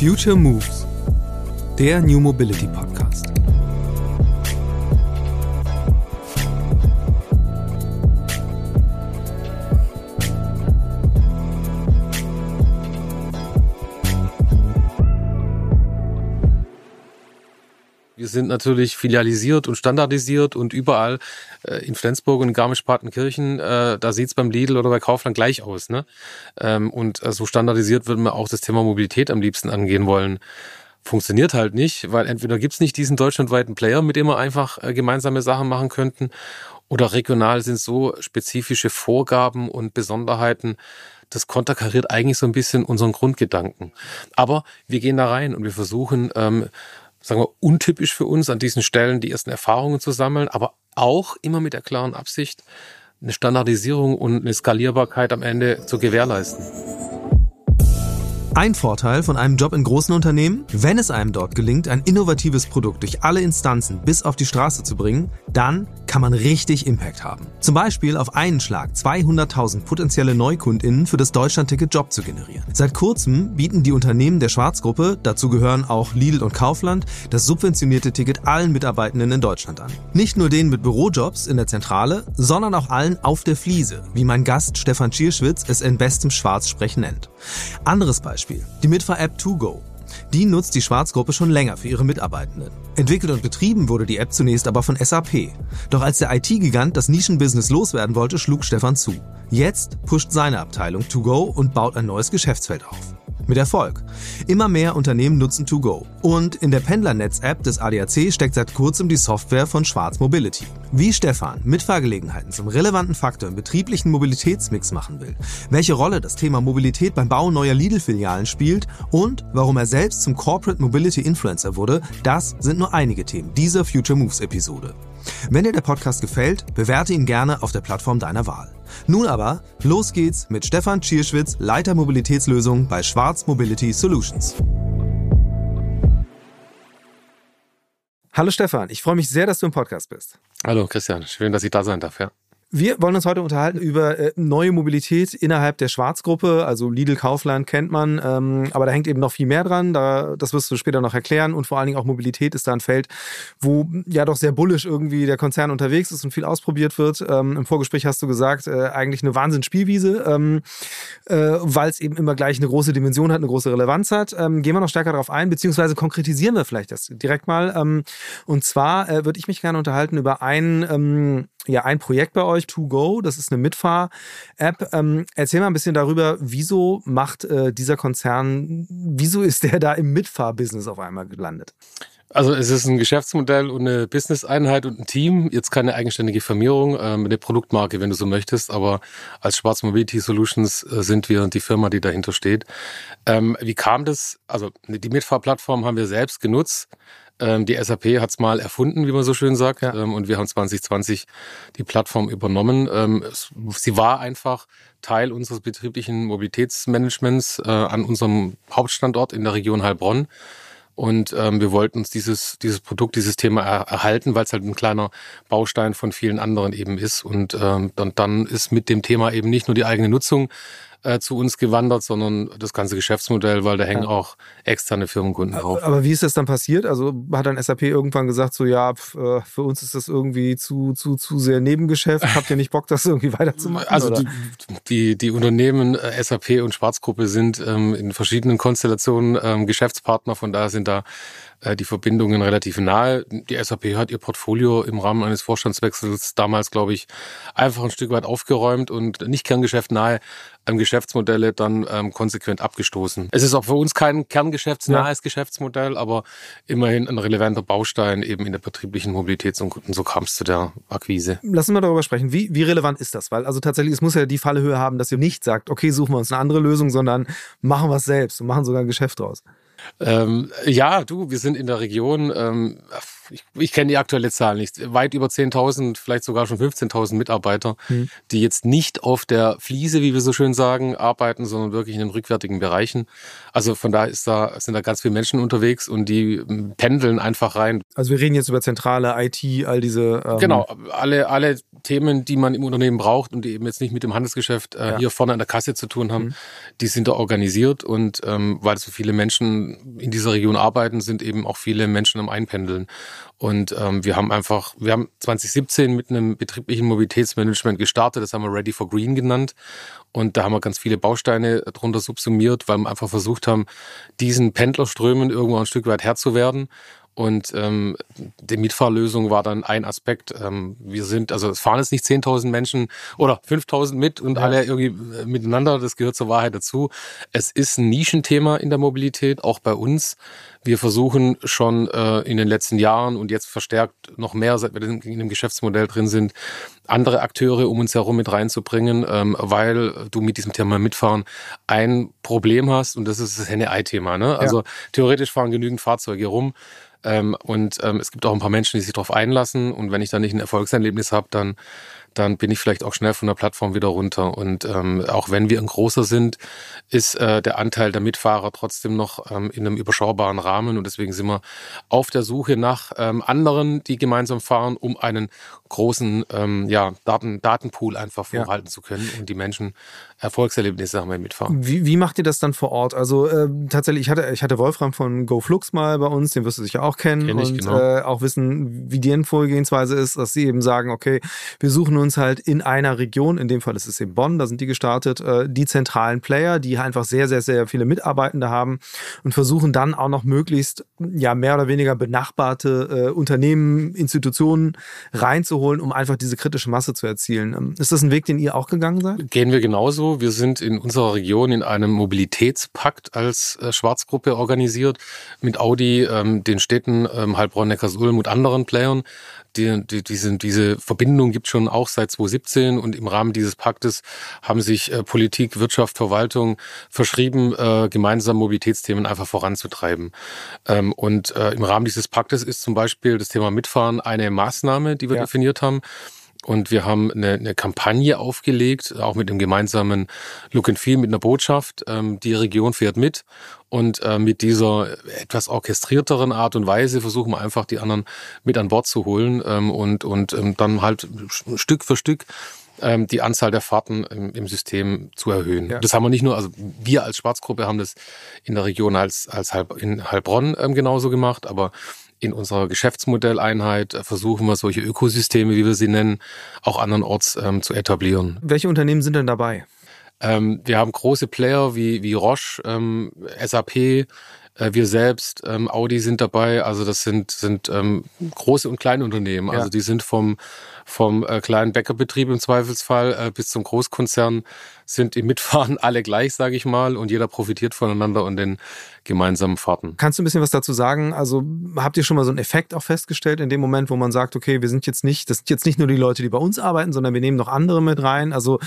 Future Moves, der New Mobility Podcast. Wir sind natürlich filialisiert und standardisiert und überall in Flensburg und in Garmisch-Partenkirchen, äh, da sieht's beim Lidl oder bei Kaufland gleich aus. Ne? Ähm, und äh, so standardisiert würden wir auch das Thema Mobilität am liebsten angehen wollen. Funktioniert halt nicht, weil entweder gibt's nicht diesen deutschlandweiten Player, mit dem wir einfach äh, gemeinsame Sachen machen könnten, oder regional sind so spezifische Vorgaben und Besonderheiten, das konterkariert eigentlich so ein bisschen unseren Grundgedanken. Aber wir gehen da rein und wir versuchen, ähm, sagen wir, untypisch für uns an diesen Stellen die ersten Erfahrungen zu sammeln, aber auch immer mit der klaren Absicht, eine Standardisierung und eine Skalierbarkeit am Ende zu gewährleisten. Ein Vorteil von einem Job in großen Unternehmen, wenn es einem dort gelingt, ein innovatives Produkt durch alle Instanzen bis auf die Straße zu bringen, dann kann man richtig Impact haben. Zum Beispiel auf einen Schlag 200.000 potenzielle NeukundInnen für das Deutschlandticket Job zu generieren. Seit kurzem bieten die Unternehmen der Schwarzgruppe, dazu gehören auch Lidl und Kaufland, das subventionierte Ticket allen Mitarbeitenden in Deutschland an. Nicht nur denen mit Bürojobs in der Zentrale, sondern auch allen auf der Fliese, wie mein Gast Stefan Schierschwitz es in bestem Schwarzsprechen nennt. Anderes Beispiel die Mitfahr-App ToGo. Die nutzt die Schwarzgruppe schon länger für ihre Mitarbeitenden. Entwickelt und betrieben wurde die App zunächst aber von SAP. Doch als der IT-Gigant das Nischenbusiness loswerden wollte, schlug Stefan zu. Jetzt pusht seine Abteilung ToGo und baut ein neues Geschäftsfeld auf. Mit Erfolg. Immer mehr Unternehmen nutzen To-Go. Und in der Pendlernetz-App des ADAC steckt seit kurzem die Software von Schwarz Mobility. Wie Stefan Mitfahrgelegenheiten zum relevanten Faktor im betrieblichen Mobilitätsmix machen will, welche Rolle das Thema Mobilität beim Bau neuer Lidl-Filialen spielt und warum er selbst zum Corporate Mobility Influencer wurde, das sind nur einige Themen dieser Future Moves Episode. Wenn dir der Podcast gefällt, bewerte ihn gerne auf der Plattform deiner Wahl. Nun aber, los geht's mit Stefan Schierschwitz, Leiter Mobilitätslösung bei Schwarz Mobility Solutions. Hallo Stefan, ich freue mich sehr, dass du im Podcast bist. Hallo Christian, schön, dass ich da sein darf, ja. Wir wollen uns heute unterhalten über äh, neue Mobilität innerhalb der Schwarzgruppe. Also Lidl Kaufland kennt man, ähm, aber da hängt eben noch viel mehr dran. Da, das wirst du später noch erklären. Und vor allen Dingen auch Mobilität ist da ein Feld, wo ja doch sehr bullisch irgendwie der Konzern unterwegs ist und viel ausprobiert wird. Ähm, Im Vorgespräch hast du gesagt, äh, eigentlich eine Wahnsinnsspielwiese, ähm, äh, weil es eben immer gleich eine große Dimension hat, eine große Relevanz hat. Gehen wir noch stärker darauf ein, beziehungsweise konkretisieren wir vielleicht das direkt mal. Und zwar würde ich mich gerne unterhalten über ein ja ein Projekt bei euch, To Go. Das ist eine Mitfahr-App. Ähm, erzähl mal ein bisschen darüber, wieso macht äh, dieser Konzern, wieso ist der da im Mitfahr-Business auf einmal gelandet? Also es ist ein Geschäftsmodell und eine Business-Einheit und ein Team. Jetzt keine eigenständige Firmierung, ähm, eine Produktmarke, wenn du so möchtest. Aber als Schwarz Mobility Solutions äh, sind wir die Firma, die dahinter steht. Ähm, wie kam das? Also die Mitfahrplattform haben wir selbst genutzt die SAP hat es mal erfunden, wie man so schön sagt. Ja. Ähm, und wir haben 2020 die Plattform übernommen. Ähm, sie war einfach Teil unseres betrieblichen Mobilitätsmanagements äh, an unserem Hauptstandort in der Region Heilbronn. Und ähm, wir wollten uns dieses, dieses Produkt, dieses Thema er erhalten, weil es halt ein kleiner Baustein von vielen anderen eben ist. Und ähm, dann, dann ist mit dem Thema eben nicht nur die eigene Nutzung äh, zu uns gewandert, sondern das ganze Geschäftsmodell, weil da hängen ja. auch externe Firmenkunden drauf. Aber wie ist das dann passiert? Also hat dann SAP irgendwann gesagt, so ja, äh, für uns ist das irgendwie zu, zu, zu sehr Nebengeschäft. Habt ihr nicht Bock, das irgendwie weiterzumachen? Also die, die, die, Unternehmen äh, SAP und Schwarzgruppe sind ähm, in verschiedenen Konstellationen ähm, Geschäftspartner, von daher sind da äh, die Verbindungen relativ nahe. Die SAP hat ihr Portfolio im Rahmen eines Vorstandswechsels damals, glaube ich, einfach ein Stück weit aufgeräumt und nicht Kerngeschäft nahe Geschäftsmodelle dann ähm, konsequent abgestoßen. Es ist auch für uns kein kerngeschäftsnahes ja. Geschäftsmodell, aber immerhin ein relevanter Baustein eben in der betrieblichen Mobilität und so kam es zu der Akquise. Lass uns mal darüber sprechen. Wie, wie relevant ist das? Weil also tatsächlich, es muss ja die Fallhöhe haben, dass ihr nicht sagt, okay, suchen wir uns eine andere Lösung, sondern machen wir es selbst und machen sogar ein Geschäft draus. Ähm, ja, du, wir sind in der Region. Ähm, ich, ich kenne die aktuelle Zahl nicht, weit über 10.000, vielleicht sogar schon 15.000 Mitarbeiter, hm. die jetzt nicht auf der Fliese, wie wir so schön sagen, arbeiten, sondern wirklich in den rückwärtigen Bereichen. Also von da ist da sind da ganz viele Menschen unterwegs und die ähm, pendeln einfach rein. Also wir reden jetzt über zentrale IT, all diese. Ähm genau, alle alle Themen, die man im Unternehmen braucht und die eben jetzt nicht mit dem Handelsgeschäft äh, ja. hier vorne an der Kasse zu tun haben, mhm. die sind da organisiert und ähm, weil so viele Menschen in dieser Region arbeiten, sind eben auch viele Menschen am Einpendeln. Und ähm, wir haben einfach, wir haben 2017 mit einem betrieblichen Mobilitätsmanagement gestartet, das haben wir Ready for Green genannt. Und da haben wir ganz viele Bausteine drunter subsumiert, weil wir einfach versucht haben, diesen Pendlerströmen irgendwo ein Stück weit Herr zu werden. Und ähm, die Mietfahrlösung war dann ein Aspekt. Ähm, wir sind, also es fahren jetzt nicht 10.000 Menschen oder 5.000 mit und ja. alle irgendwie äh, miteinander. Das gehört zur Wahrheit dazu. Es ist ein Nischenthema in der Mobilität, auch bei uns. Wir versuchen schon äh, in den letzten Jahren und jetzt verstärkt noch mehr, seit wir in dem Geschäftsmodell drin sind, andere Akteure um uns herum mit reinzubringen, ähm, weil du mit diesem Thema mitfahren ein Problem hast und das ist das Henne-Ei-Thema. Ne? Also ja. theoretisch fahren genügend Fahrzeuge rum. Ähm, und ähm, es gibt auch ein paar Menschen, die sich darauf einlassen. Und wenn ich da nicht ein Erfolgserlebnis habe, dann dann bin ich vielleicht auch schnell von der Plattform wieder runter. Und ähm, auch wenn wir ein großer sind, ist äh, der Anteil der Mitfahrer trotzdem noch ähm, in einem überschaubaren Rahmen. Und deswegen sind wir auf der Suche nach ähm, anderen, die gemeinsam fahren, um einen großen ähm, ja, Daten, Datenpool einfach vorhalten ja. zu können und die Menschen Erfolgserlebnisse haben wir mitfahren. Wie, wie macht ihr das dann vor Ort? Also äh, tatsächlich, ich hatte, ich hatte Wolfram von GoFlux mal bei uns, den wirst du sicher auch kennen Kenn ich, und genau. äh, auch wissen, wie deren Vorgehensweise ist, dass sie eben sagen, okay, wir suchen uns halt in einer Region, in dem Fall ist es eben Bonn, da sind die gestartet, äh, die zentralen Player, die einfach sehr, sehr, sehr viele Mitarbeitende haben und versuchen dann auch noch möglichst ja mehr oder weniger benachbarte äh, Unternehmen, Institutionen reinzuholen, um einfach diese kritische Masse zu erzielen. Ähm, ist das ein Weg, den ihr auch gegangen seid? Gehen wir genauso. Wir sind in unserer Region in einem Mobilitätspakt als äh, Schwarzgruppe organisiert mit Audi, ähm, den Städten ähm, Heilbronn, Neckarsulm und anderen Playern die, die, diese, diese Verbindung gibt schon auch seit 2017 und im Rahmen dieses Paktes haben sich äh, Politik, Wirtschaft, Verwaltung verschrieben, äh, gemeinsam Mobilitätsthemen einfach voranzutreiben. Ähm, und äh, im Rahmen dieses Paktes ist zum Beispiel das Thema Mitfahren eine Maßnahme, die wir ja. definiert haben. Und wir haben eine, eine Kampagne aufgelegt, auch mit einem gemeinsamen Look and Feel, mit einer Botschaft. Ähm, die Region fährt mit. Und äh, mit dieser etwas orchestrierteren Art und Weise versuchen wir einfach, die anderen mit an Bord zu holen ähm, und, und ähm, dann halt Stück für Stück ähm, die Anzahl der Fahrten im, im System zu erhöhen. Ja. Das haben wir nicht nur, also wir als Schwarzgruppe haben das in der Region als, als Halb, in Heilbronn ähm, genauso gemacht, aber in unserer Geschäftsmodelleinheit versuchen wir solche Ökosysteme, wie wir sie nennen, auch andernorts ähm, zu etablieren. Welche Unternehmen sind denn dabei? Ähm, wir haben große Player wie, wie Roche, ähm, SAP, äh, wir selbst, ähm, Audi sind dabei. Also das sind, sind ähm, große und kleine Unternehmen. Ja. Also die sind vom, vom äh, kleinen Bäckerbetrieb im Zweifelsfall äh, bis zum Großkonzern sind im Mitfahren alle gleich, sage ich mal, und jeder profitiert voneinander und den gemeinsamen Fahrten. Kannst du ein bisschen was dazu sagen? Also habt ihr schon mal so einen Effekt auch festgestellt in dem Moment, wo man sagt, okay, wir sind jetzt nicht, das sind jetzt nicht nur die Leute, die bei uns arbeiten, sondern wir nehmen noch andere mit rein. Also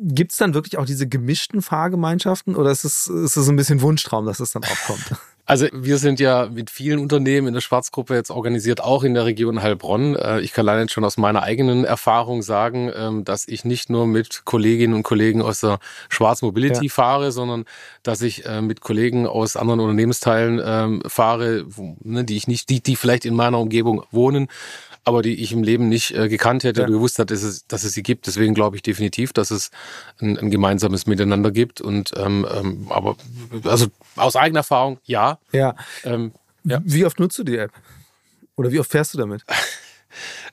gibt es dann wirklich auch diese gemischten Fahrgemeinschaften oder ist es, ist es ein bisschen Wunschtraum, dass es dann auch kommt? Also wir sind ja mit vielen Unternehmen in der Schwarzgruppe jetzt organisiert, auch in der Region Heilbronn. Äh, ich kann allein schon aus meiner eigenen Erfahrung sagen, ähm, dass ich nicht nur mit Kolleginnen und Kollegen aus der Schwarz Mobility ja. fahre, sondern dass ich äh, mit Kollegen aus anderen Unternehmensteilen ähm, fahre, ne, die ich nicht, die, die vielleicht in meiner Umgebung wohnen aber die ich im Leben nicht äh, gekannt hätte ja. oder gewusst hätte, dass es, dass es sie gibt. Deswegen glaube ich definitiv, dass es ein, ein gemeinsames Miteinander gibt. Und ähm, ähm, aber also aus eigener Erfahrung, ja. Ja. Ähm, ja. Wie oft nutzt du die App? Oder wie oft fährst du damit?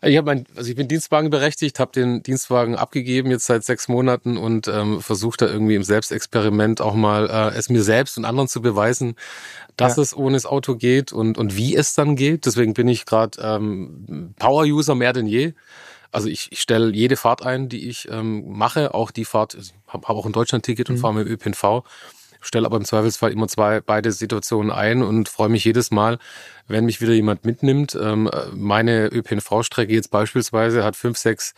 Ich habe mein, also ich bin Dienstwagen berechtigt, habe den Dienstwagen abgegeben jetzt seit sechs Monaten und ähm, versuche da irgendwie im Selbstexperiment auch mal äh, es mir selbst und anderen zu beweisen, dass ja. es ohne das Auto geht und und wie es dann geht. Deswegen bin ich gerade ähm, Power-User mehr denn je. Also ich, ich stelle jede Fahrt ein, die ich ähm, mache, auch die Fahrt, ich habe hab auch ein Deutschland-Ticket und mhm. fahre mit dem ÖPNV stelle aber im Zweifelsfall immer zwei, beide Situationen ein und freue mich jedes Mal, wenn mich wieder jemand mitnimmt. Ähm, meine ÖPNV-Strecke jetzt beispielsweise hat fünf, sechs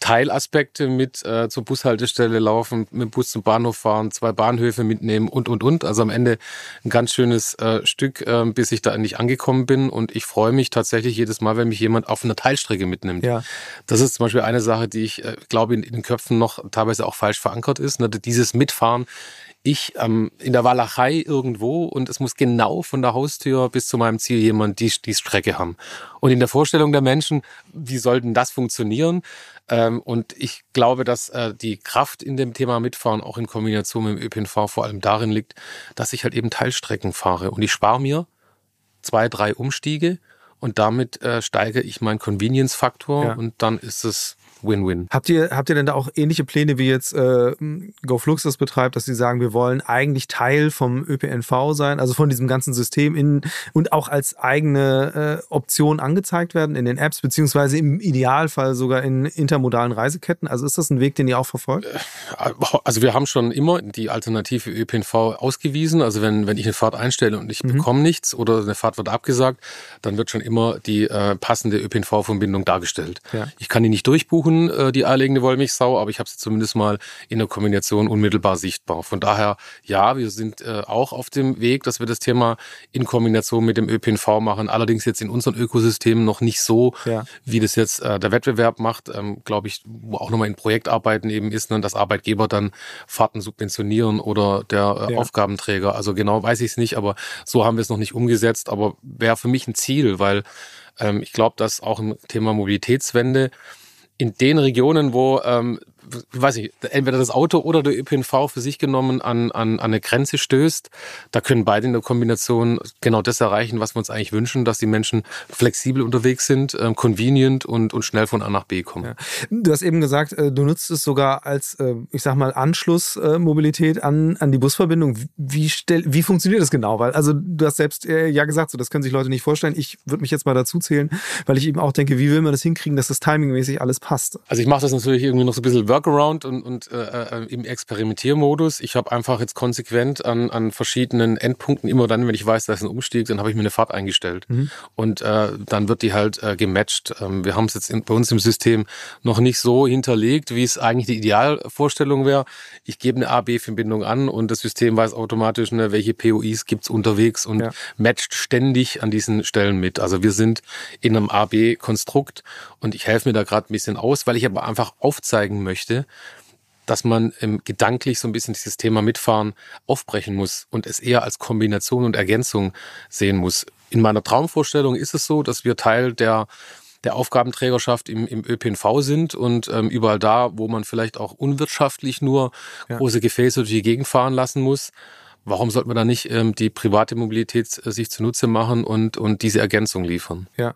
Teilaspekte mit äh, zur Bushaltestelle laufen, mit dem Bus zum Bahnhof fahren, zwei Bahnhöfe mitnehmen und, und, und. Also am Ende ein ganz schönes äh, Stück, äh, bis ich da endlich angekommen bin. Und ich freue mich tatsächlich jedes Mal, wenn mich jemand auf einer Teilstrecke mitnimmt. Ja. Das ist zum Beispiel eine Sache, die ich äh, glaube, in, in den Köpfen noch teilweise auch falsch verankert ist. Ne? Dieses Mitfahren ich ähm, in der Walachei irgendwo und es muss genau von der Haustür bis zu meinem Ziel jemand die, die Strecke haben. Und in der Vorstellung der Menschen, wie sollten das funktionieren? Ähm, und ich glaube, dass äh, die Kraft in dem Thema Mitfahren auch in Kombination mit dem ÖPNV vor allem darin liegt, dass ich halt eben Teilstrecken fahre und ich spare mir zwei, drei Umstiege und damit äh, steigere ich meinen Convenience-Faktor Ja. und dann ist es Win-Win. Habt ihr, habt ihr denn da auch ähnliche Pläne, wie jetzt äh, GoFlux das betreibt, dass sie sagen, wir wollen eigentlich Teil vom ÖPNV sein, also von diesem ganzen System in, und auch als eigene äh, Option angezeigt werden in den Apps, beziehungsweise im Idealfall sogar in intermodalen Reiseketten? Also ist das ein Weg, den ihr auch verfolgt? Also wir haben schon immer die Alternative ÖPNV ausgewiesen. Also wenn, wenn ich eine Fahrt einstelle und ich Mhm. bekomme nichts oder eine Fahrt wird abgesagt, dann wird schon immer die äh, passende ÖPNV-Verbindung dargestellt. Ja. Ich kann die nicht durchbuchen, äh, die eierlegende Wollmilchsau, aber ich habe sie zumindest mal in der Kombination unmittelbar sichtbar. Von daher, ja, wir sind äh, auch auf dem Weg, dass wir das Thema in Kombination mit dem ÖPNV machen. Allerdings jetzt in unseren Ökosystemen noch nicht so, Ja. wie das jetzt äh, der Wettbewerb macht, ähm, glaube ich, wo auch nochmal in Projektarbeiten eben ist, ne, dass Arbeitgeber dann Fahrten subventionieren oder der äh, Ja. Aufgabenträger. Also genau weiß ich es nicht, aber so haben wir es noch nicht umgesetzt. Aber wäre für mich ein Ziel, weil ähm, ich glaube, dass auch im Thema Mobilitätswende in den Regionen, wo, ähm, weiß ich, entweder das Auto oder der ÖPNV für sich genommen an, an, an eine Grenze stößt, da können beide in der Kombination genau das erreichen, was wir uns eigentlich wünschen, dass die Menschen flexibel unterwegs sind, ähm, convenient und, und schnell von A nach B kommen. Ja. Du hast eben gesagt, äh, du nutzt es sogar als, äh, ich sag mal, Anschlussmobilität an, an die Busverbindung. Wie, stell, wie funktioniert das genau? Weil, also du hast selbst äh, ja gesagt, so, das können sich Leute nicht vorstellen. Ich würde mich jetzt mal dazu zählen, weil ich eben auch denke, wie will man das hinkriegen, dass das timingmäßig alles passt? Also ich mache das natürlich irgendwie noch so ein bisschen Workaround und, und äh, äh, im Experimentiermodus. Ich habe einfach jetzt konsequent an, an verschiedenen Endpunkten, immer dann, wenn ich weiß, da ist ein Umstieg, dann habe ich mir eine Fahrt eingestellt. Und äh, dann wird die halt äh, gematcht. Ähm, wir haben es jetzt in, bei uns im System noch nicht so hinterlegt, wie es eigentlich die Idealvorstellung wäre. Ich gebe eine A-B-Verbindung an und das System weiß automatisch, ne, welche POIs gibt's unterwegs und Ja. matcht ständig an diesen Stellen mit. Also wir sind in einem A-B-Konstrukt und ich helfe mir da gerade ein bisschen aus, weil ich aber einfach aufzeigen möchte, dass man ähm, gedanklich so ein bisschen dieses Thema Mitfahren aufbrechen muss und es eher als Kombination und Ergänzung sehen muss. In meiner Traumvorstellung ist es so, dass wir Teil der der Aufgabenträgerschaft im, im ÖPNV sind und ähm, überall da, wo man vielleicht auch unwirtschaftlich nur Ja. große Gefäße durch die Gegend fahren lassen muss, warum sollte man da nicht ähm, die private Mobilität äh, sich zunutze machen und, und diese Ergänzung liefern? Ja.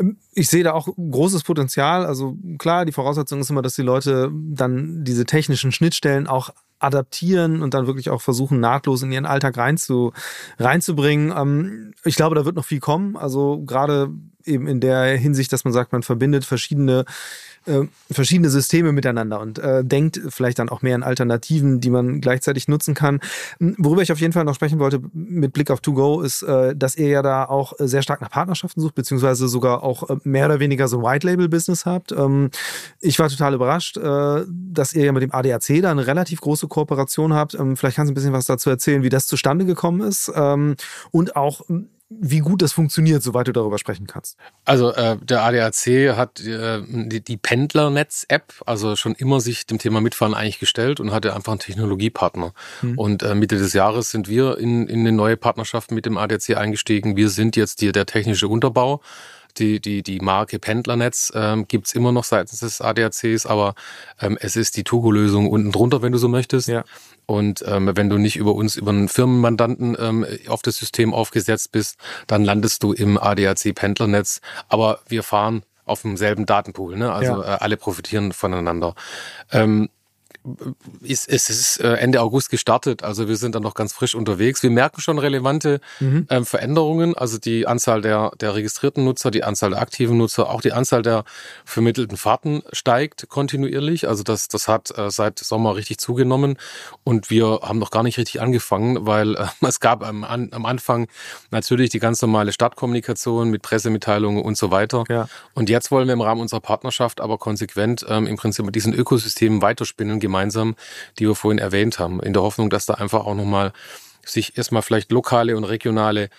Ähm, Ich sehe da auch großes Potenzial. Also klar, die Voraussetzung ist immer, dass die Leute dann diese technischen Schnittstellen auch adaptieren und dann wirklich auch versuchen, nahtlos in ihren Alltag reinzu, reinzubringen. Ähm, Ich glaube, da wird noch viel kommen. Also gerade eben in der Hinsicht, dass man sagt, man verbindet verschiedene äh, verschiedene Systeme miteinander und äh, denkt vielleicht dann auch mehr in Alternativen, die man gleichzeitig nutzen kann. M, Worüber ich auf jeden Fall noch sprechen wollte mit Blick auf To Go ist, äh, dass ihr ja da auch sehr stark nach Partnerschaften sucht, beziehungsweise sogar auch äh, mehr oder weniger so ein White Label Business habt. Ähm, ich war total überrascht, äh, dass ihr ja mit dem ADAC da eine relativ große Kooperation habt. Ähm, vielleicht kannst du ein bisschen was dazu erzählen, wie das zustande gekommen ist ähm, und auch ähm, wie gut das funktioniert, soweit du darüber sprechen kannst. Also äh, der ADAC hat äh, die, die Pendlernetz-App also schon immer sich dem Thema Mitfahren eigentlich gestellt und hatte einfach einen Technologiepartner. Und äh, Mitte des Jahres sind wir in, in eine neue Partnerschaft mit dem ADAC eingestiegen. Wir sind jetzt hier der technische Unterbau. Die, die, die Marke Pendlernetz ähm, gibt's immer noch seitens des ADACs, aber ähm, es ist die Tugo-Lösung unten drunter, wenn du so möchtest. Ja. Und ähm, wenn du nicht über uns, über einen Firmenmandanten ähm, auf das System aufgesetzt bist, dann landest du im ADAC Pendlernetz. Aber wir fahren auf demselben Datenpool, ne? Also Ja. äh, alle profitieren voneinander. Ähm, ist, es ist äh, Ende August gestartet, also wir sind dann noch ganz frisch unterwegs. Wir merken schon relevante mhm. ähm, Veränderungen, also die Anzahl der, der registrierten Nutzer, die Anzahl der aktiven Nutzer, auch die Anzahl der vermittelten Fahrten steigt kontinuierlich. Also das, das hat äh, seit Sommer richtig zugenommen und wir haben noch gar nicht richtig angefangen, weil äh, es gab am, am Anfang natürlich die ganz normale Stadtkommunikation mit Pressemitteilungen und so weiter. Ja. Und jetzt wollen wir im Rahmen unserer Partnerschaft aber konsequent ähm, im Prinzip mit diesen Ökosystemen weiterspinnen gemeinsam, die wir vorhin erwähnt haben, in der Hoffnung, dass da einfach auch nochmal sich erstmal vielleicht lokale und regionale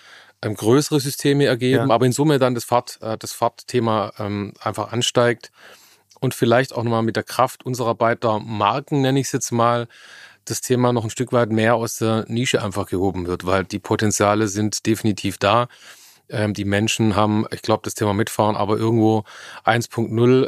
ähm, größere Systeme ergeben, ja. aber in Summe dann das, Fahrt, äh, das Fahrtthema ähm, einfach ansteigt und vielleicht auch nochmal mit der Kraft unserer beider Marken, nenne ich es jetzt mal, das Thema noch ein Stück weit mehr aus der Nische einfach gehoben wird, weil die Potenziale sind definitiv da. Ähm, die Menschen haben, ich glaube, das Thema Mitfahren, aber irgendwo 1.0,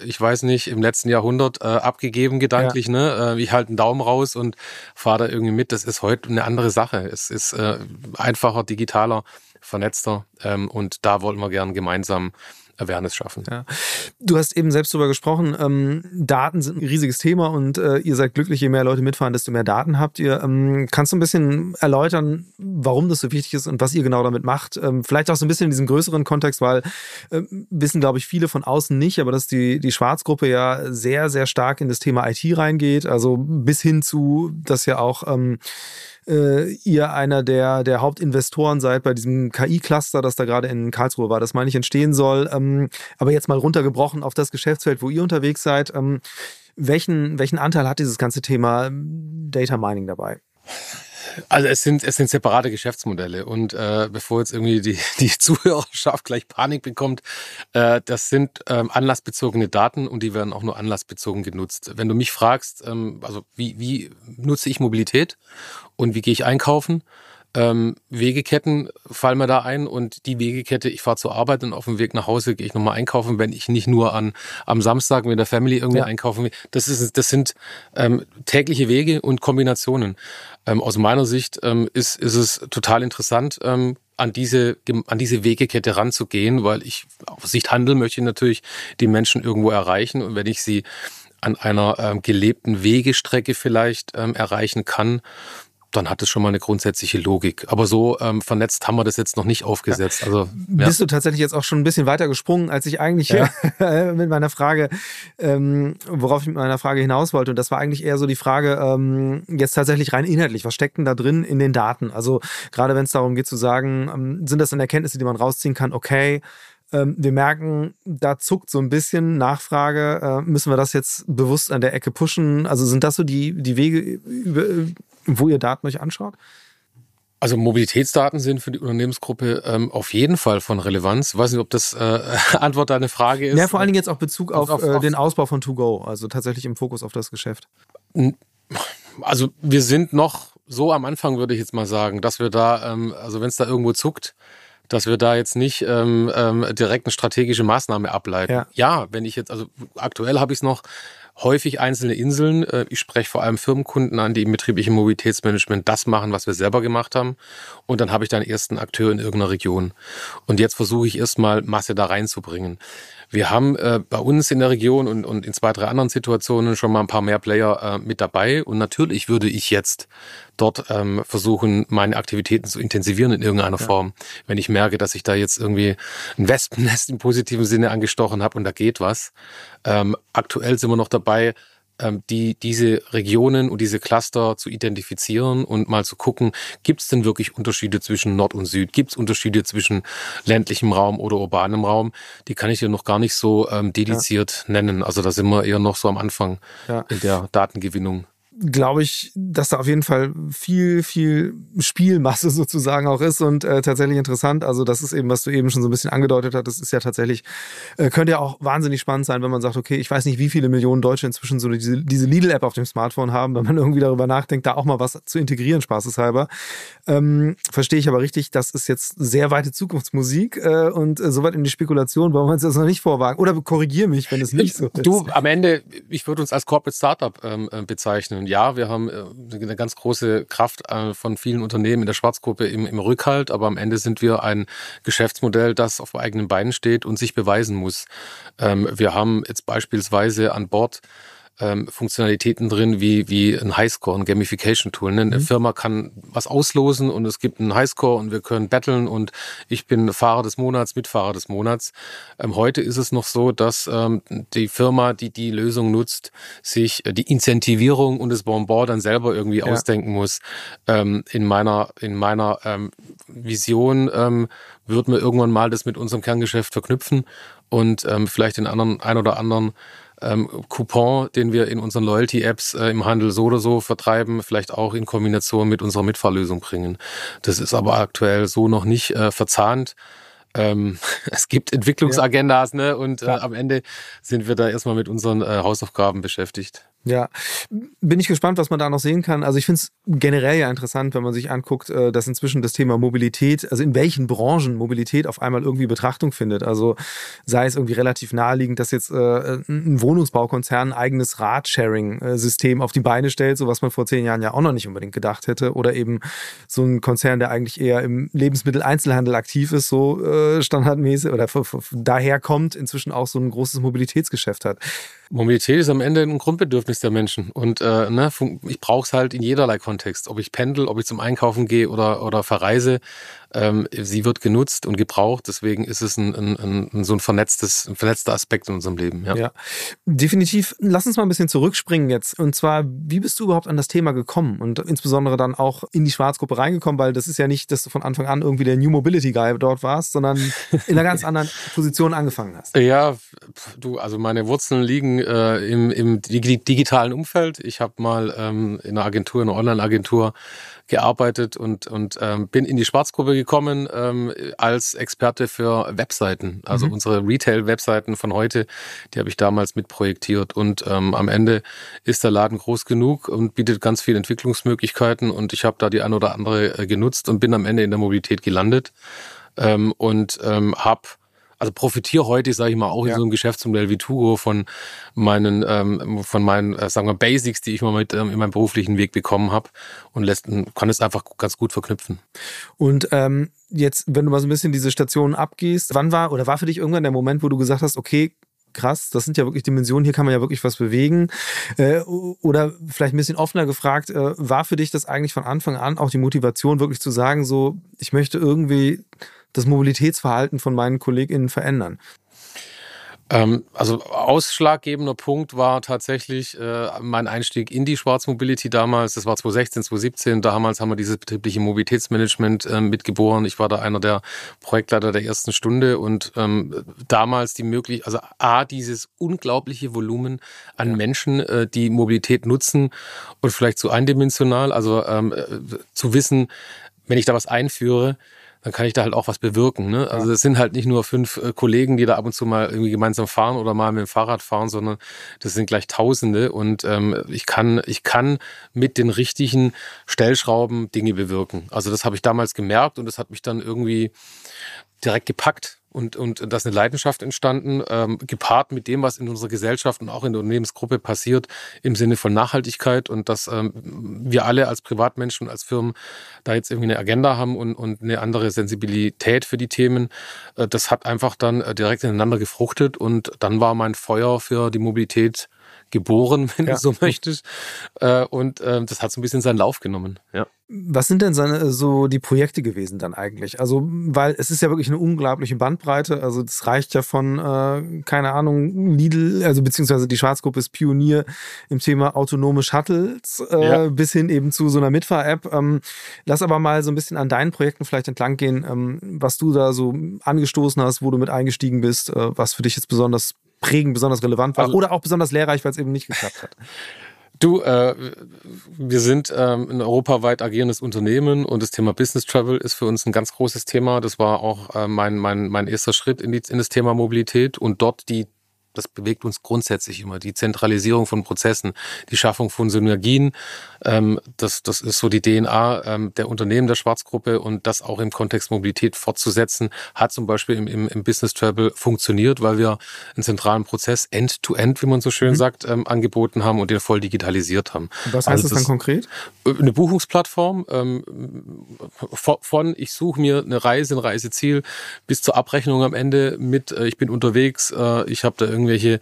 äh, ich weiß nicht, im letzten Jahrhundert äh, abgegeben gedanklich. Ja. Ne? Äh, ich halte einen Daumen raus und fahre da irgendwie mit. Das ist heute eine andere Sache. Es ist äh, einfacher, digitaler, vernetzter ähm, und da wollen wir gern gemeinsam Awareness schaffen. Ja. Du hast eben selbst darüber gesprochen, ähm, Daten sind ein riesiges Thema und äh, ihr seid glücklich, je mehr Leute mitfahren, desto mehr Daten habt ihr. Ähm, kannst du ein bisschen erläutern, warum das so wichtig ist und was ihr genau damit macht? Ähm, vielleicht auch so ein bisschen in diesem größeren Kontext, weil äh, wissen, glaube ich, viele von außen nicht, aber dass die, die Schwarzgruppe ja sehr, sehr stark in das Thema IT reingeht, also bis hin zu, dass ja auch ähm, äh, ihr einer der, der Hauptinvestoren seid bei diesem KI-Cluster, das da gerade in Karlsruhe war, das meine ich entstehen soll. Ähm, aber jetzt mal runtergebrochen auf das Geschäftsfeld, wo ihr unterwegs seid. Ähm, welchen, welchen Anteil hat dieses ganze Thema Data Mining dabei? Also es sind, es sind separate Geschäftsmodelle und äh, bevor jetzt irgendwie die, die Zuhörerschaft gleich Panik bekommt, äh, das sind ähm, anlassbezogene Daten und die werden auch nur anlassbezogen genutzt. Wenn du mich fragst, ähm, also wie, wie nutze ich Mobilität und wie gehe ich einkaufen, ähm, Wegeketten fallen mir da ein und die Wegekette, ich fahre zur Arbeit und auf dem Weg nach Hause gehe ich nochmal einkaufen, wenn ich nicht nur an, am Samstag mit der Family irgendwie ja. einkaufen will. Das, ist, das sind ähm, tägliche Wege und Kombinationen. Ähm, aus meiner Sicht ähm, ist, ist es total interessant, ähm, an diese, an diese Wegekette ranzugehen, weil ich auf Sicht Handel möchte natürlich die Menschen irgendwo erreichen und wenn ich sie an einer ähm, gelebten Wegestrecke vielleicht ähm, erreichen kann, dann hat es schon mal eine grundsätzliche Logik. Aber so ähm, vernetzt haben wir das jetzt noch nicht aufgesetzt. Also ja. bist du tatsächlich jetzt auch schon ein bisschen weiter gesprungen, als ich eigentlich ja. mit meiner Frage, ähm, worauf ich mit meiner Frage hinaus wollte. Und das war eigentlich eher so die Frage ähm, jetzt tatsächlich rein inhaltlich. Was steckt denn da drin in den Daten? Also gerade wenn es darum geht zu sagen, ähm, sind das dann Erkenntnisse, die man rausziehen kann? Okay. Ähm, wir merken, da zuckt so ein bisschen Nachfrage. Äh, müssen wir das jetzt bewusst an der Ecke pushen? Also sind das so die, die Wege, über, wo ihr Daten euch anschaut? Also Mobilitätsdaten sind für die Unternehmensgruppe ähm, auf jeden Fall von Relevanz. Ich weiß nicht, ob das äh, Antwort deine Frage ist. Ja, vor allen Dingen jetzt auch Bezug auf, auf, auf, äh, den Ausbau von To-Go, also tatsächlich im Fokus auf das Geschäft. Also wir sind noch so am Anfang, würde ich jetzt mal sagen, dass wir da, ähm, also wenn es da irgendwo zuckt, dass wir da jetzt nicht ähm, ähm, direkt eine strategische Maßnahme ableiten. Ja, ja wenn ich jetzt, also aktuell habe ich es noch häufig einzelne Inseln. Äh, ich spreche vor allem Firmenkunden an, die im betrieblichen Mobilitätsmanagement das machen, was wir selber gemacht haben. Und dann habe ich dann ersten Akteur in irgendeiner Region. Und jetzt versuche ich erstmal Masse da reinzubringen. Wir haben äh, bei uns in der Region und, und in zwei, drei anderen Situationen schon mal ein paar mehr Player äh, mit dabei. Und natürlich würde ich jetzt dort ähm, versuchen, meine Aktivitäten zu intensivieren in irgendeiner ja. Form. Wenn ich merke, dass ich da jetzt irgendwie ein Wespennest im positiven Sinne angestochen habe und da geht was. Ähm, aktuell sind wir noch dabei, die, diese Regionen und diese Cluster zu identifizieren und mal zu gucken, gibt es denn wirklich Unterschiede zwischen Nord und Süd? Gibt es Unterschiede zwischen ländlichem Raum oder urbanem Raum? Die kann ich dir noch gar nicht so ähm, dediziert ja. nennen. Also da sind wir eher noch so am Anfang ja. in der Datengewinnung glaube ich, dass da auf jeden Fall viel, viel Spielmasse sozusagen auch ist und äh, tatsächlich interessant. Also das ist eben, was du eben schon so ein bisschen angedeutet hast, das ist ja tatsächlich, äh, könnte ja auch wahnsinnig spannend sein, wenn man sagt, okay, ich weiß nicht, wie viele Millionen Deutsche inzwischen so diese, diese Lidl-App auf dem Smartphone haben, wenn man irgendwie darüber nachdenkt, da auch mal was zu integrieren, spaßeshalber. Ähm, verstehe ich aber richtig, das ist jetzt sehr weite Zukunftsmusik äh, und äh, soweit in die Spekulation wollen wir uns das noch nicht vorwagen. Oder korrigier mich, wenn es nicht so ist. Du, am Ende, ich würde uns als Corporate Startup ähm, äh, bezeichnen ja, wir haben äh, eine ganz große Kraft äh, von vielen Unternehmen in der Schwarzgruppe im, im Rückhalt, aber am Ende sind wir ein Geschäftsmodell, das auf eigenen Beinen steht und sich beweisen muss. Ähm, wir haben jetzt beispielsweise an Bord ähm, Funktionalitäten drin wie, wie ein Highscore, ein Gamification-Tool. Ne? Eine mhm. Firma kann was auslosen und es gibt einen Highscore und wir können battlen und ich bin Fahrer des Monats, Mitfahrer des Monats. Ähm, heute ist es noch so, dass ähm, die Firma, die die Lösung nutzt, sich äh, die Incentivierung und das Bonbon dann selber irgendwie ja. ausdenken muss. Ähm, in meiner, in meiner ähm, Vision ähm, würden wir irgendwann mal das mit unserem Kerngeschäft verknüpfen und ähm, vielleicht den anderen, ein oder anderen ähm, Coupon, den wir in unseren Loyalty-Apps äh, im Handel so oder so vertreiben, vielleicht auch in Kombination mit unserer Mitfahrlösung bringen. Das ist aber aktuell so noch nicht äh, verzahnt. Ähm, es gibt Entwicklungsagendas, ja. ne? Und äh, am Ende sind wir da erstmal mit unseren äh, Hausaufgaben beschäftigt. Ja, bin ich gespannt, was man da noch sehen kann. Also ich finde es generell ja interessant, wenn man sich anguckt, äh, dass inzwischen das Thema Mobilität, also in welchen Branchen Mobilität auf einmal irgendwie Betrachtung findet. Also sei es irgendwie relativ naheliegend, dass jetzt äh, ein Wohnungsbaukonzern ein eigenes Radsharing-System auf die Beine stellt, so was man vor zehn Jahren ja auch noch nicht unbedingt gedacht hätte. Oder eben so ein Konzern, der eigentlich eher im Lebensmitteleinzelhandel aktiv ist, so äh, standardmäßig oder daher kommt, inzwischen auch so ein großes Mobilitätsgeschäft hat. Mobilität ist am Ende ein Grundbedürfnis der Menschen. Und äh, ne, ich brauche es halt in jederlei Kontext. Ob ich pendel, ob ich zum Einkaufen gehe oder, oder verreise ähm, sie wird genutzt und gebraucht. Deswegen ist es ein, ein, ein, so ein vernetztes, ein vernetzter Aspekt in unserem Leben. Ja. ja, definitiv. Lass uns mal ein bisschen zurückspringen jetzt. Und zwar, wie bist du überhaupt an das Thema gekommen und insbesondere dann auch in die Schwarzgruppe reingekommen? Weil das ist ja nicht, dass du von Anfang an irgendwie der New Mobility Guy dort warst, sondern in einer ganz anderen Position angefangen hast. Ja, du, also meine Wurzeln liegen äh, im, im digitalen Umfeld. Ich habe mal ähm, in einer Agentur, in einer Online-Agentur gearbeitet und, und ähm, bin in die Schwarzgruppe gekommen ähm, als Experte für Webseiten. Also mhm. unsere Retail-Webseiten von heute, die habe ich damals mitprojektiert. Und ähm, am Ende ist der Laden groß genug und bietet ganz viele Entwicklungsmöglichkeiten. Und ich habe da die ein oder andere äh, genutzt und bin am Ende in der Mobilität gelandet ähm, und ähm, habe also profitiere heute, sage ich mal, auch ja. in so einem Geschäftsmodell wie Tugo von meinen, ähm, von meinen, äh, sagen wir, Basics, die ich mal mit ähm, in meinem beruflichen Weg bekommen habe und lässt, kann es einfach ganz gut verknüpfen. Und ähm, jetzt, wenn du mal so ein bisschen diese Stationen abgehst, wann war oder war für dich irgendwann der Moment, wo du gesagt hast, okay, krass, das sind ja wirklich Dimensionen, hier kann man ja wirklich was bewegen. Äh, oder vielleicht ein bisschen offener gefragt, äh, war für dich das eigentlich von Anfang an auch die Motivation, wirklich zu sagen, so, ich möchte irgendwie das Mobilitätsverhalten von meinen KollegInnen verändern? Ähm, also ausschlaggebender Punkt war tatsächlich äh, mein Einstieg in die Schwarzmobility damals. Das war 2016, 2017. Damals haben wir dieses betriebliche Mobilitätsmanagement äh, mitgeboren. Ich war da einer der Projektleiter der ersten Stunde und ähm, damals die möglich, also a dieses unglaubliche Volumen an ja. Menschen, äh, die Mobilität nutzen und vielleicht so eindimensional, also ähm, äh, zu wissen, wenn ich da was einführe, dann kann ich da halt auch was bewirken. Ne? Also es sind halt nicht nur fünf äh, Kollegen, die da ab und zu mal irgendwie gemeinsam fahren oder mal mit dem Fahrrad fahren, sondern das sind gleich Tausende und ähm, ich kann ich kann mit den richtigen Stellschrauben Dinge bewirken. Also das habe ich damals gemerkt und das hat mich dann irgendwie direkt gepackt und, und da ist eine Leidenschaft entstanden, ähm, gepaart mit dem, was in unserer Gesellschaft und auch in der Unternehmensgruppe passiert im Sinne von Nachhaltigkeit und dass ähm, wir alle als Privatmenschen, als Firmen da jetzt irgendwie eine Agenda haben und, und eine andere Sensibilität für die Themen. Äh, das hat einfach dann äh, direkt ineinander gefruchtet und dann war mein Feuer für die Mobilität geboren, wenn ja. du so möchtest. Äh, und äh, das hat so ein bisschen seinen Lauf genommen. Ja. Was sind denn seine, so die Projekte gewesen dann eigentlich? Also, weil es ist ja wirklich eine unglaubliche Bandbreite. Also, das reicht ja von, äh, keine Ahnung, Lidl, also beziehungsweise die Schwarzgruppe ist Pionier im Thema autonome Shuttles äh, ja. bis hin eben zu so einer Mitfahr-App. Ähm, lass aber mal so ein bisschen an deinen Projekten vielleicht entlang gehen, ähm, was du da so angestoßen hast, wo du mit eingestiegen bist, äh, was für dich jetzt besonders prägend, besonders relevant war also, oder auch besonders lehrreich, weil es eben nicht geklappt hat? Du, äh, wir sind ähm, ein europaweit agierendes Unternehmen und das Thema Business Travel ist für uns ein ganz großes Thema. Das war auch äh, mein, mein, mein erster Schritt in, die, in das Thema Mobilität und dort die das bewegt uns grundsätzlich immer. Die Zentralisierung von Prozessen, die Schaffung von Synergien, ähm, das, das ist so die DNA ähm, der Unternehmen der Schwarzgruppe und das auch im Kontext Mobilität fortzusetzen, hat zum Beispiel im, im, im Business Travel funktioniert, weil wir einen zentralen Prozess End-to-End, -End, wie man so schön mhm. sagt, ähm, angeboten haben und den voll digitalisiert haben. Was heißt also das, das dann konkret? Eine Buchungsplattform ähm, von ich suche mir eine Reise, ein Reiseziel bis zur Abrechnung am Ende mit, äh, ich bin unterwegs, äh, ich habe da irgendwie irgendwelche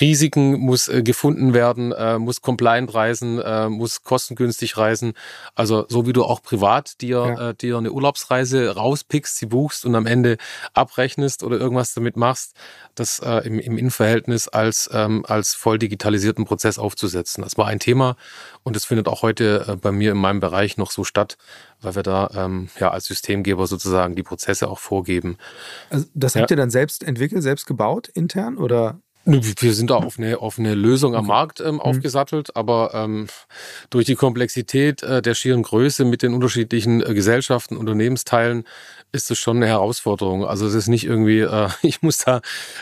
Risiken, muss äh, gefunden werden, äh, muss compliant reisen, äh, muss kostengünstig reisen. Also so wie du auch privat dir, ja. äh, dir eine Urlaubsreise rauspickst, sie buchst und am Ende abrechnest oder irgendwas damit machst, das äh, im, im Innenverhältnis als, ähm, als voll digitalisierten Prozess aufzusetzen. Das war ein Thema und es findet auch heute äh, bei mir in meinem Bereich noch so statt, weil wir da ähm, ja als Systemgeber sozusagen die Prozesse auch vorgeben. Also das habt ja. ihr dann selbst entwickelt, selbst gebaut intern oder? Wir sind da auf eine, auf eine Lösung am Markt ähm, mhm. aufgesattelt, aber ähm, durch die Komplexität äh, der schieren Größe mit den unterschiedlichen äh, Gesellschaften, Unternehmensteilen ist es schon eine Herausforderung. Also es ist nicht irgendwie, äh, ich muss da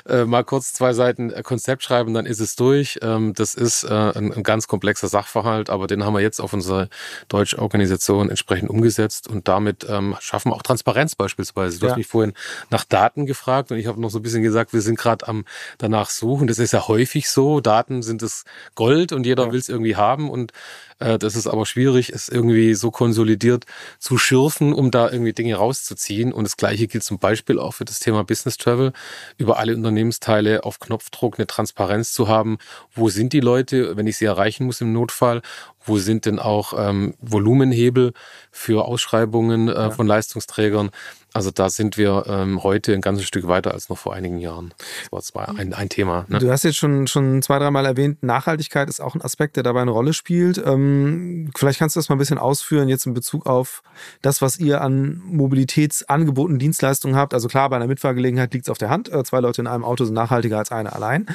äh, mal kurz zwei Seiten äh, Konzept schreiben, dann ist es durch. Ähm, das ist äh, ein, ein, ganz komplexer Sachverhalt, aber den haben wir jetzt auf unsere deutsche Organisation entsprechend umgesetzt und damit ähm, schaffen wir auch Transparenz beispielsweise. Du ja. hast mich vorhin nach Daten gefragt und ich habe noch so ein bisschen gesagt, wir sind gerade am danach suchen. Das ist ja häufig so. Daten sind das Gold und jeder ja. will es irgendwie haben und äh, das ist aber schwierig, es irgendwie so konsolidiert zu schürfen, um da irgendwie Dinge rauszuziehen. Und das Gleiche gilt zum Beispiel auch für das Thema Business Travel, über alle Unternehmensteile auf Knopfdruck eine Transparenz zu haben. Wo sind die Leute, wenn ich sie erreichen muss im Notfall? Wo sind denn auch ähm, Volumenhebel für Ausschreibungen äh, ja. von Leistungsträgern? Also da sind wir ähm, heute ein ganzes Stück weiter als noch vor einigen Jahren. Das war zwar ein, ein Thema. Ne? Du hast jetzt schon, schon zwei, dreimal erwähnt, Nachhaltigkeit ist auch ein Aspekt, der dabei eine Rolle spielt. Ähm, vielleicht kannst du das mal ein bisschen ausführen, jetzt in Bezug auf das, was ihr an Mobilitätsangeboten, Dienstleistungen habt. Also klar, bei einer Mitfahrgelegenheit liegt es auf der Hand. Äh, zwei Leute in einem Auto sind nachhaltiger als eine allein.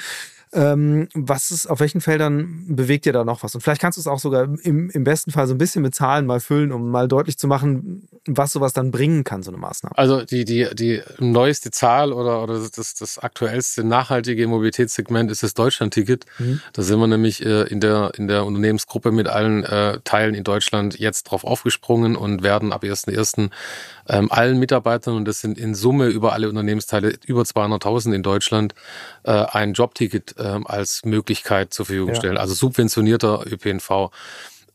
Ähm, was ist, auf welchen Feldern bewegt ihr da noch was? Und vielleicht kannst du es auch sogar im, im besten Fall so ein bisschen mit Zahlen mal füllen, um mal deutlich zu machen, was sowas dann bringen kann, so eine Maßnahme. Also die, die, die neueste Zahl oder, oder das, das aktuellste nachhaltige Mobilitätssegment ist das Deutschland-Ticket. Mhm. Da sind wir nämlich äh, in, der, in der Unternehmensgruppe mit allen äh, Teilen in Deutschland jetzt drauf aufgesprungen und werden ab 1.1. Ähm, allen Mitarbeitern, und das sind in Summe über alle Unternehmensteile über 200.000 in Deutschland, äh, ein Jobticket ähm, als Möglichkeit zur Verfügung ja. stellen, also subventionierter ÖPNV.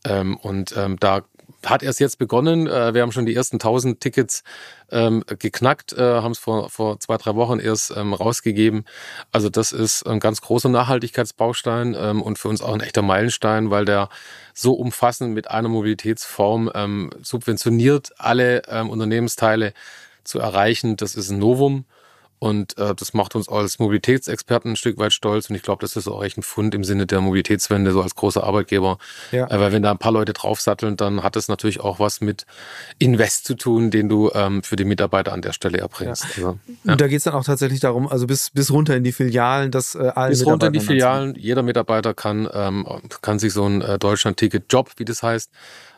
Ähm, und ähm, da hat erst jetzt begonnen. Äh, wir haben schon die ersten 1000 Tickets ähm, geknackt, äh, haben es vor, vor zwei, drei Wochen erst ähm, rausgegeben. Also das ist ein ganz großer Nachhaltigkeitsbaustein ähm, und für uns auch ein echter Meilenstein, weil der so umfassend mit einer Mobilitätsform ähm, subventioniert, alle ähm, Unternehmensteile zu erreichen. Das ist ein Novum. Und äh, das macht uns als Mobilitätsexperten ein Stück weit stolz. Und ich glaube, das ist auch echt ein Fund im Sinne der Mobilitätswende, so als großer Arbeitgeber. Ja. Äh, weil wenn da ein paar Leute draufsatteln, dann hat das natürlich auch was mit Invest zu tun, den du ähm, für die Mitarbeiter an der Stelle erbringst. Ja. Also, ja. Und da geht es dann auch tatsächlich darum, also bis, bis runter in die Filialen, dass äh, alle Bis runter in die Filialen, jeder Mitarbeiter kann, ähm, kann sich so ein äh, Deutschland-Ticket-Job, wie das heißt,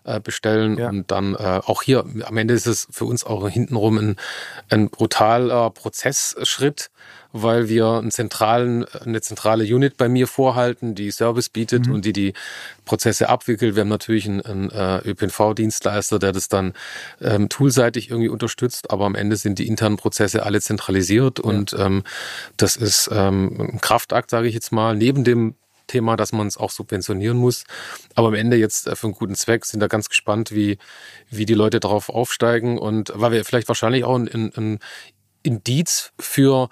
äh, bestellen. Ja. Und dann äh, auch hier, am Ende ist es für uns auch hintenrum ein, ein brutaler Prozessschritt, weil wir einen zentralen, eine zentrale Unit bei mir vorhalten, die Service bietet mhm. und die die Prozesse abwickelt. Wir haben natürlich einen, einen äh, ÖPNV-Dienstleister, der das dann ähm, toolseitig irgendwie unterstützt, aber am Ende sind die internen Prozesse alle zentralisiert ja. und ähm, das ist ähm, ein Kraftakt, sage ich jetzt mal, neben dem Thema, dass man es auch subventionieren muss. Aber am Ende jetzt äh, für einen guten Zweck sind da ganz gespannt, wie, wie die Leute darauf aufsteigen und weil wir vielleicht wahrscheinlich auch ein, Indiz für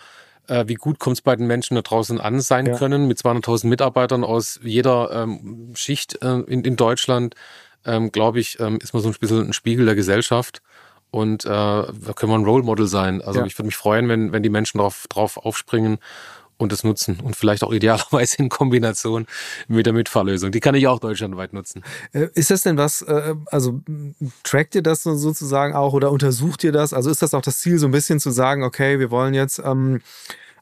äh, wie gut kommt es bei den Menschen da draußen an sein ja. können, mit 200.000 Mitarbeitern aus jeder ähm, Schicht äh, in, in Deutschland, ähm, glaube ich, ähm, ist man so ein bisschen ein Spiegel der Gesellschaft. Und äh, da können wir ein Role Model sein. Also ja. ich würde mich freuen, wenn, wenn die Menschen drauf, drauf aufspringen und das nutzen und vielleicht auch idealerweise in Kombination mit der Mitfahrlösung. Die kann ich auch deutschlandweit nutzen. Äh, ist das denn was, äh, also trackt ihr das sozusagen auch oder untersucht ihr das? Also ist das auch das Ziel, so ein bisschen zu sagen, okay, wir wollen jetzt ähm,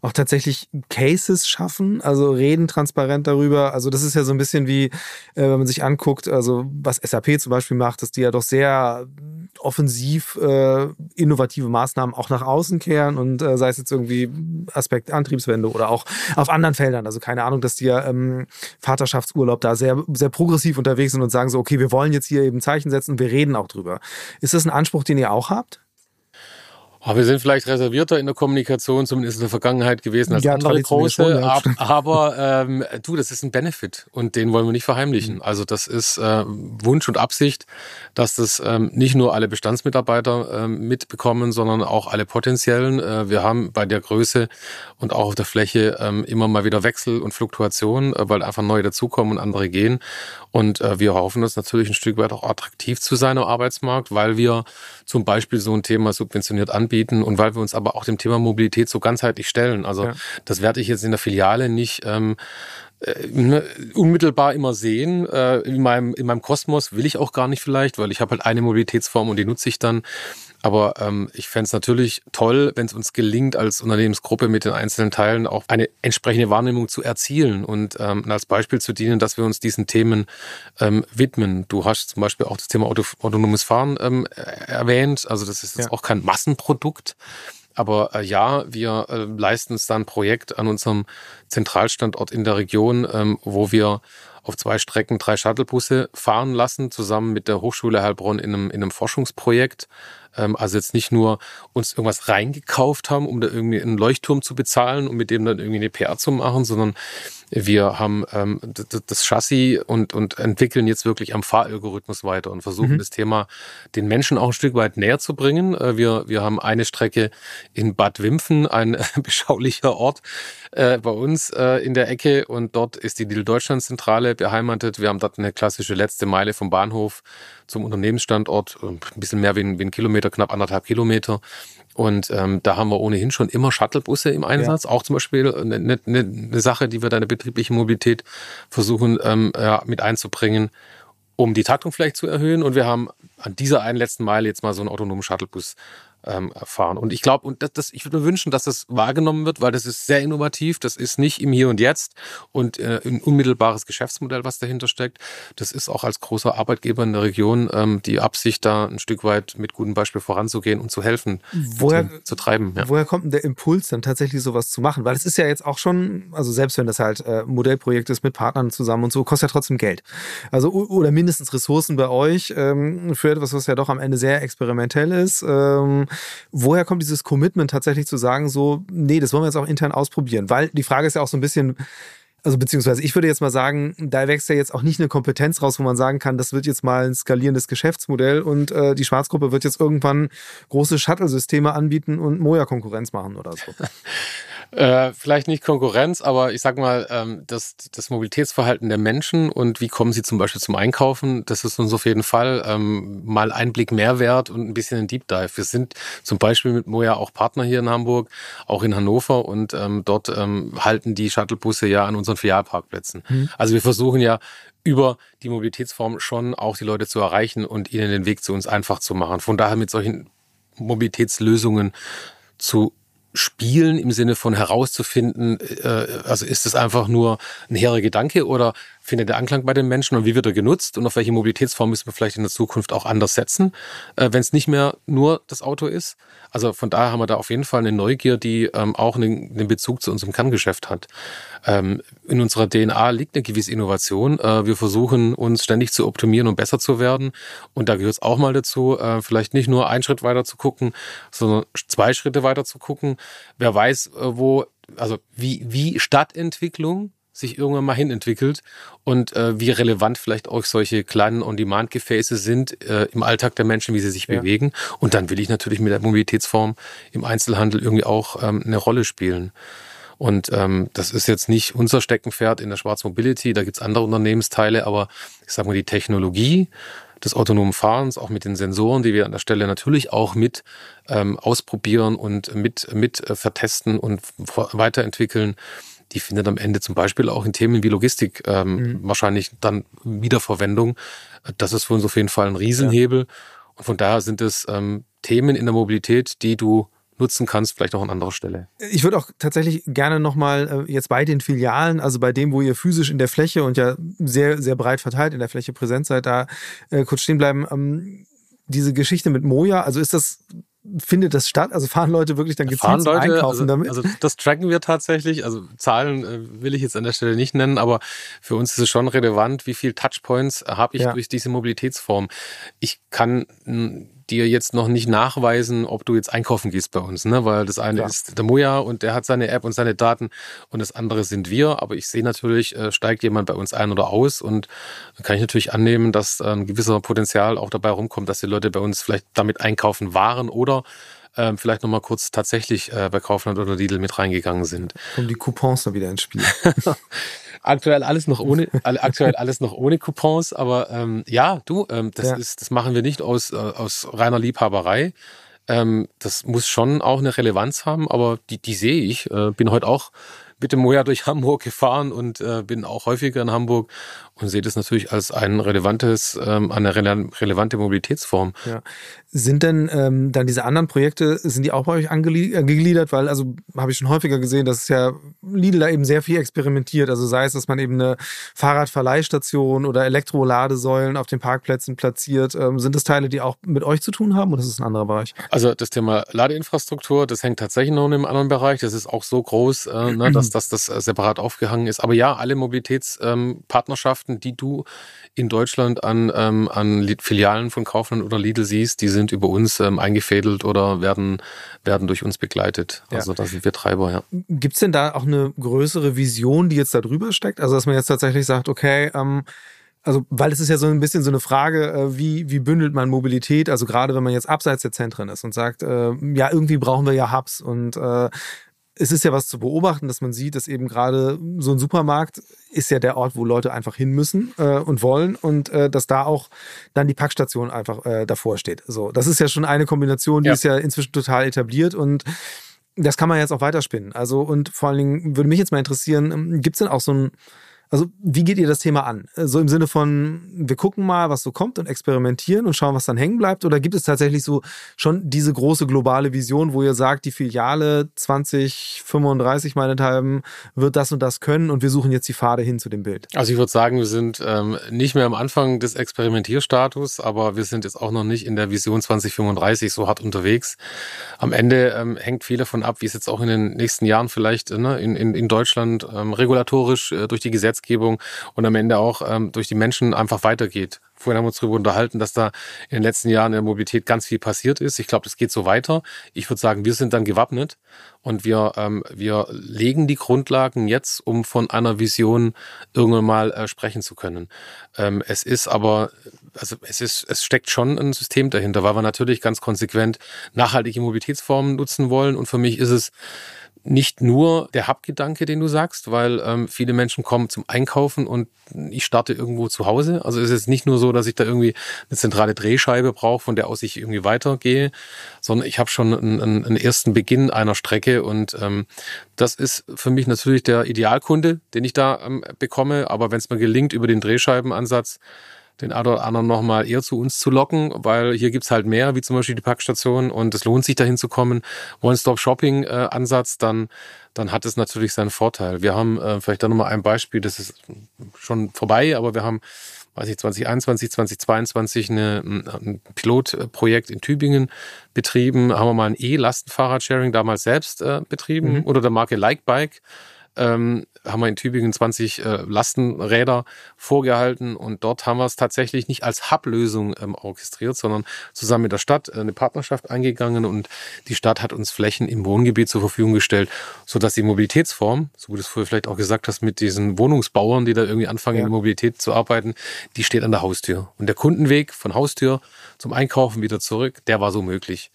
auch tatsächlich Cases schaffen, also reden transparent darüber. Also das ist ja so ein bisschen wie, äh, wenn man sich anguckt, also was SAP zum Beispiel macht, dass die ja doch sehr offensiv äh, innovative Maßnahmen auch nach außen kehren und äh, sei es jetzt irgendwie Aspekt Antriebswende oder auch auf anderen Feldern. Also keine Ahnung, dass die ja ähm, Vaterschaftsurlaub da sehr, sehr progressiv unterwegs sind und sagen so, okay, wir wollen jetzt hier eben Zeichen setzen und wir reden auch drüber. Ist das ein Anspruch, den ihr auch habt? Oh, wir sind vielleicht reservierter in der Kommunikation, zumindest in der Vergangenheit gewesen als ja, andere große. Schon, ja, aber ähm, du, das ist ein Benefit und den wollen wir nicht verheimlichen. Mhm. Also das ist äh, Wunsch und Absicht, dass das ähm, nicht nur alle Bestandsmitarbeiter ähm, mitbekommen, sondern auch alle potenziellen. Äh, wir haben bei der Größe und auch auf der Fläche ähm, immer mal wieder Wechsel und Fluktuation, äh, weil einfach neue dazukommen und andere gehen. Und äh, wir hoffen, das natürlich ein Stück weit auch attraktiv zu sein am Arbeitsmarkt, weil wir zum Beispiel so ein Thema subventioniert anbieten und weil wir uns aber auch dem Thema Mobilität so ganzheitlich stellen. Also ja. das werde ich jetzt in der Filiale nicht ähm, äh, ne, unmittelbar immer sehen. Äh, in, meinem, in meinem Kosmos will ich auch gar nicht vielleicht, weil ich habe halt eine Mobilitätsform und die nutze ich dann. Aber ähm, ich fände es natürlich toll, wenn es uns gelingt, als Unternehmensgruppe mit den einzelnen Teilen auch eine entsprechende Wahrnehmung zu erzielen und ähm, als Beispiel zu dienen, dass wir uns diesen Themen ähm, widmen. Du hast zum Beispiel auch das Thema Auto, autonomes Fahren ähm, erwähnt. Also das ist jetzt ja. auch kein Massenprodukt. Aber äh, ja, wir äh, leisten es dann ein Projekt an unserem Zentralstandort in der Region, ähm, wo wir auf zwei Strecken drei Shuttlebusse fahren lassen, zusammen mit der Hochschule Heilbronn in einem, in einem Forschungsprojekt. Ähm, also jetzt nicht nur uns irgendwas reingekauft haben, um da irgendwie einen Leuchtturm zu bezahlen und mit dem dann irgendwie eine PR zu machen, sondern wir haben ähm, das Chassis und, und entwickeln jetzt wirklich am Fahralgorithmus weiter und versuchen mhm. das Thema den Menschen auch ein Stück weit näher zu bringen. Äh, wir, wir haben eine Strecke in Bad Wimpfen, ein beschaulicher Ort äh, bei uns äh, in der Ecke und dort ist die Lidl Deutschland Zentrale beheimatet. Wir haben dort eine klassische letzte Meile vom Bahnhof zum Unternehmensstandort, äh, ein bisschen mehr wie ein, wie ein Kilometer, knapp anderthalb Kilometer. Und ähm, da haben wir ohnehin schon immer Shuttlebusse im Einsatz. Ja. Auch zum Beispiel eine, eine, eine Sache, die wir da in der betrieblichen Mobilität versuchen ähm, ja, mit einzubringen, um die Taktung vielleicht zu erhöhen. Und wir haben an dieser einen letzten Meile jetzt mal so einen autonomen Shuttlebus ähm, erfahren. Und ich glaube, und das, das, ich würde mir wünschen, dass das wahrgenommen wird, weil das ist sehr innovativ. Das ist nicht im Hier und Jetzt und äh, ein unmittelbares Geschäftsmodell, was dahinter steckt. Das ist auch als großer Arbeitgeber in der Region ähm, die Absicht, da ein Stück weit mit gutem Beispiel voranzugehen und zu helfen, woher, zu, zu treiben. Ja. Woher kommt denn der Impuls, dann tatsächlich sowas zu machen? Weil es ist ja jetzt auch schon, also selbst wenn das halt äh, Modellprojekt ist mit Partnern zusammen und so, kostet ja trotzdem Geld. Also oder mindestens Ressourcen bei euch ähm, für etwas, was ja doch am Ende sehr experimentell ist. Ähm, woher kommt dieses Commitment tatsächlich zu sagen, so, nee, das wollen wir jetzt auch intern ausprobieren? Weil die Frage ist ja auch so ein bisschen, also beziehungsweise ich würde jetzt mal sagen, da wächst ja jetzt auch nicht eine Kompetenz raus, wo man sagen kann, das wird jetzt mal ein skalierendes Geschäftsmodell und äh, die Schwarzgruppe wird jetzt irgendwann große Shuttle-Systeme anbieten und Moja Konkurrenz machen oder so. Äh, vielleicht nicht Konkurrenz, aber ich sag mal, ähm, das, das Mobilitätsverhalten der Menschen und wie kommen sie zum Beispiel zum Einkaufen, das ist uns auf jeden Fall ähm, mal Einblick Mehrwert und ein bisschen ein Deep Dive. Wir sind zum Beispiel mit Moja auch Partner hier in Hamburg, auch in Hannover und ähm, dort ähm, halten die Shuttlebusse ja an unseren Filialparkplätzen. Mhm. Also wir versuchen ja über die Mobilitätsform schon auch die Leute zu erreichen und ihnen den Weg zu uns einfach zu machen. Von daher mit solchen Mobilitätslösungen zu spielen im Sinne von herauszufinden, äh, also ist es einfach nur ein hehrer Gedanke oder findet der Anklang bei den Menschen und wie wird er genutzt und auf welche Mobilitätsform müssen wir vielleicht in der Zukunft auch anders setzen, äh, wenn es nicht mehr nur das Auto ist. Also von daher haben wir da auf jeden Fall eine Neugier, die ähm, auch einen, einen, Bezug zu unserem Kerngeschäft hat. Ähm, in unserer DNA liegt eine gewisse Innovation. Äh, wir versuchen uns ständig zu optimieren und besser zu werden. Und da gehört es auch mal dazu, äh, vielleicht nicht nur einen Schritt weiter zu gucken, sondern zwei Schritte weiter zu gucken. Wer weiß, äh, wo, also wie, wie Stadtentwicklung sich irgendwann mal hin entwickelt und äh, wie relevant vielleicht auch solche kleinen On-Demand-Gefäße sind äh, im Alltag der Menschen, wie sie sich ja. bewegen. Und dann will ich natürlich mit der Mobilitätsform im Einzelhandel irgendwie auch ähm, eine Rolle spielen. Und ähm, das ist jetzt nicht unser Steckenpferd in der Schwarz Mobility, da gibt's andere Unternehmensteile, aber ich sage mal, die Technologie des autonomen Fahrens, auch mit den Sensoren, die wir an der Stelle natürlich auch mit ähm, ausprobieren und mit, mit äh, vertesten und weiterentwickeln, die findet am Ende zum Beispiel auch in Themen wie Logistik ähm, mhm. wahrscheinlich dann Wiederverwendung. Das ist für uns auf jeden Fall ein Riesenhebel. Ja. Und von daher sind es ähm, Themen in der Mobilität, die du nutzen kannst, vielleicht auch an anderer Stelle. Ich würde auch tatsächlich gerne nochmal äh, jetzt bei den Filialen, also bei dem, wo ihr physisch in der Fläche und ja sehr, sehr breit verteilt in der Fläche präsent seid, da äh, kurz stehen bleiben. Ähm, diese Geschichte mit Moja, also ist das findet das statt? Also fahren Leute wirklich dann gezielt Leute, einkaufen also, damit? Also das tracken wir tatsächlich. Also Zahlen äh, will ich jetzt an der Stelle nicht nennen, aber für uns ist es schon relevant, wie viel Touchpoints habe ich ja. durch diese Mobilitätsform. Ich kann dir jetzt noch nicht nachweisen, ob du jetzt einkaufen gehst bei uns, ne? Weil das eine ja. ist der Moja und der hat seine App und seine Daten und das andere sind wir. Aber ich sehe natürlich, äh, steigt jemand bei uns ein oder aus und dann kann ich natürlich annehmen, dass ein gewisser Potenzial auch dabei rumkommt, dass die Leute bei uns vielleicht damit einkaufen waren oder ähm, vielleicht nochmal kurz tatsächlich äh, bei Kaufland oder Lidl mit reingegangen sind. Kommen die Coupons dann wieder ins Spiel. aktuell alles noch ohne, aktuell alles noch ohne Coupons, aber ähm, ja, du, ähm, das ja. ist, das machen wir nicht aus, äh, aus reiner Liebhaberei. Ähm, das muss schon auch eine Relevanz haben, aber die, die sehe ich. Äh, bin heute auch mit dem Moja durch Hamburg gefahren und äh, bin auch häufiger in Hamburg und sehe das natürlich als ein relevantes, ähm, eine relevante Mobilitätsform. Ja. Sind denn ähm, dann diese anderen Projekte, sind die auch bei euch angegliedert? Weil, also habe ich schon häufiger gesehen, dass es ja Lidl da eben sehr viel experimentiert. Also sei es, dass man eben eine Fahrradverleihstation oder Elektroladesäulen auf den Parkplätzen platziert. Ähm, sind das Teile, die auch mit euch zu tun haben oder ist das ein anderer Bereich? Also das Thema Ladeinfrastruktur, das hängt tatsächlich noch in einem anderen Bereich. Das ist auch so groß, äh, ne, dass, dass das äh, separat aufgehangen ist. Aber ja, alle Mobilitätspartnerschaften Geschäften, die du in Deutschland an, ähm, an Filialen von Kaufland oder Lidl siehst, die sind über uns ähm, eingefädelt oder werden, werden durch uns begleitet. Also ja. da sind wir Treiber, ja. Gibt es denn da auch eine größere Vision, die jetzt da drüber steckt? Also dass man jetzt tatsächlich sagt, okay, ähm, also, weil es ist ja so ein bisschen so eine Frage, äh, wie, wie bündelt man Mobilität? Also gerade wenn man jetzt abseits der Zentren ist und sagt, äh, ja, irgendwie brauchen wir ja Hubs und äh, es ist ja was zu beobachten, dass man sieht, dass eben gerade so ein Supermarkt ist ja der Ort, wo Leute einfach hin müssen äh, und wollen und äh, dass da auch dann die Packstation einfach äh, davor steht. So, das ist ja schon eine Kombination, die ja. ist ja inzwischen total etabliert und das kann man jetzt auch weiterspinnen. Also und vor allen Dingen würde mich jetzt mal interessieren, ähm, gibt es denn auch so ein also, wie geht ihr das Thema an? So im Sinne von, wir gucken mal, was so kommt und experimentieren und schauen, was dann hängen bleibt? Oder gibt es tatsächlich so schon diese große globale Vision, wo ihr sagt, die Filiale 2035 meinethalben wird das und das können und wir suchen jetzt die Pfade hin zu dem Bild? Also, ich würde sagen, wir sind ähm, nicht mehr am Anfang des Experimentierstatus, aber wir sind jetzt auch noch nicht in der Vision 2035 so hart unterwegs. Am Ende ähm, hängt viel davon ab, wie es jetzt auch in den nächsten Jahren vielleicht ne, in, in, in Deutschland ähm, regulatorisch äh, durch die Gesetze Gesetzgebung und am Ende auch ähm, durch die Menschen einfach weitergeht. Vorhin haben wir uns darüber unterhalten, dass da in den letzten Jahren in der Mobilität ganz viel passiert ist. Ich glaube, das geht so weiter. Ich würde sagen, wir sind dann gewappnet und wir, ähm, wir legen die Grundlagen jetzt, um von einer Vision irgendwann mal äh, sprechen zu können. Ähm, es ist aber, also es ist, es steckt schon ein System dahinter, weil wir natürlich ganz konsequent nachhaltige Mobilitätsformen nutzen wollen. Und für mich ist es nicht nur der Hub-Gedanke, den du sagst, weil ähm, viele Menschen kommen zum Einkaufen und ich starte irgendwo zu Hause. Also es ist nicht nur so, dass ich da irgendwie eine zentrale Drehscheibe brauche, von der aus ich irgendwie weitergehe, sondern ich habe schon einen, einen, ersten Beginn einer Strecke und ähm, das ist für mich natürlich der Idealkunde, den ich da ähm, bekomme. Aber wenn es mir gelingt, über den Drehscheibenansatz den einen oder anderen nochmal eher zu uns zu locken, weil hier gibt's halt mehr, wie zum Beispiel die Packstation und es lohnt sich dahin zu kommen. One-Stop-Shopping-Ansatz, dann, dann hat es natürlich seinen Vorteil. Wir haben äh, vielleicht da nochmal ein Beispiel, das ist schon vorbei, aber wir haben weiß ich, 2021, 2022 eine, ein Pilotprojekt in Tübingen betrieben, haben wir mal ein E-Lastenfahrradsharing damals selbst äh, betrieben mhm. unter der Marke Likebike ähm, haben wir in Tübingen 20 äh, Lastenräder vorgehalten und dort haben wir es tatsächlich nicht als Hub-Lösung ähm, orchestriert, sondern zusammen mit der Stadt äh, eine Partnerschaft eingegangen und die Stadt hat uns Flächen im Wohngebiet zur Verfügung gestellt, sodass die Mobilitätsform, so wie du es vorher vielleicht auch gesagt hast, mit diesen Wohnungsbauern, die da irgendwie anfangen, ja. in der Mobilität zu arbeiten, die steht an der Haustür. Und der Kundenweg von Haustür zum Einkaufen wieder zurück, der war so möglich.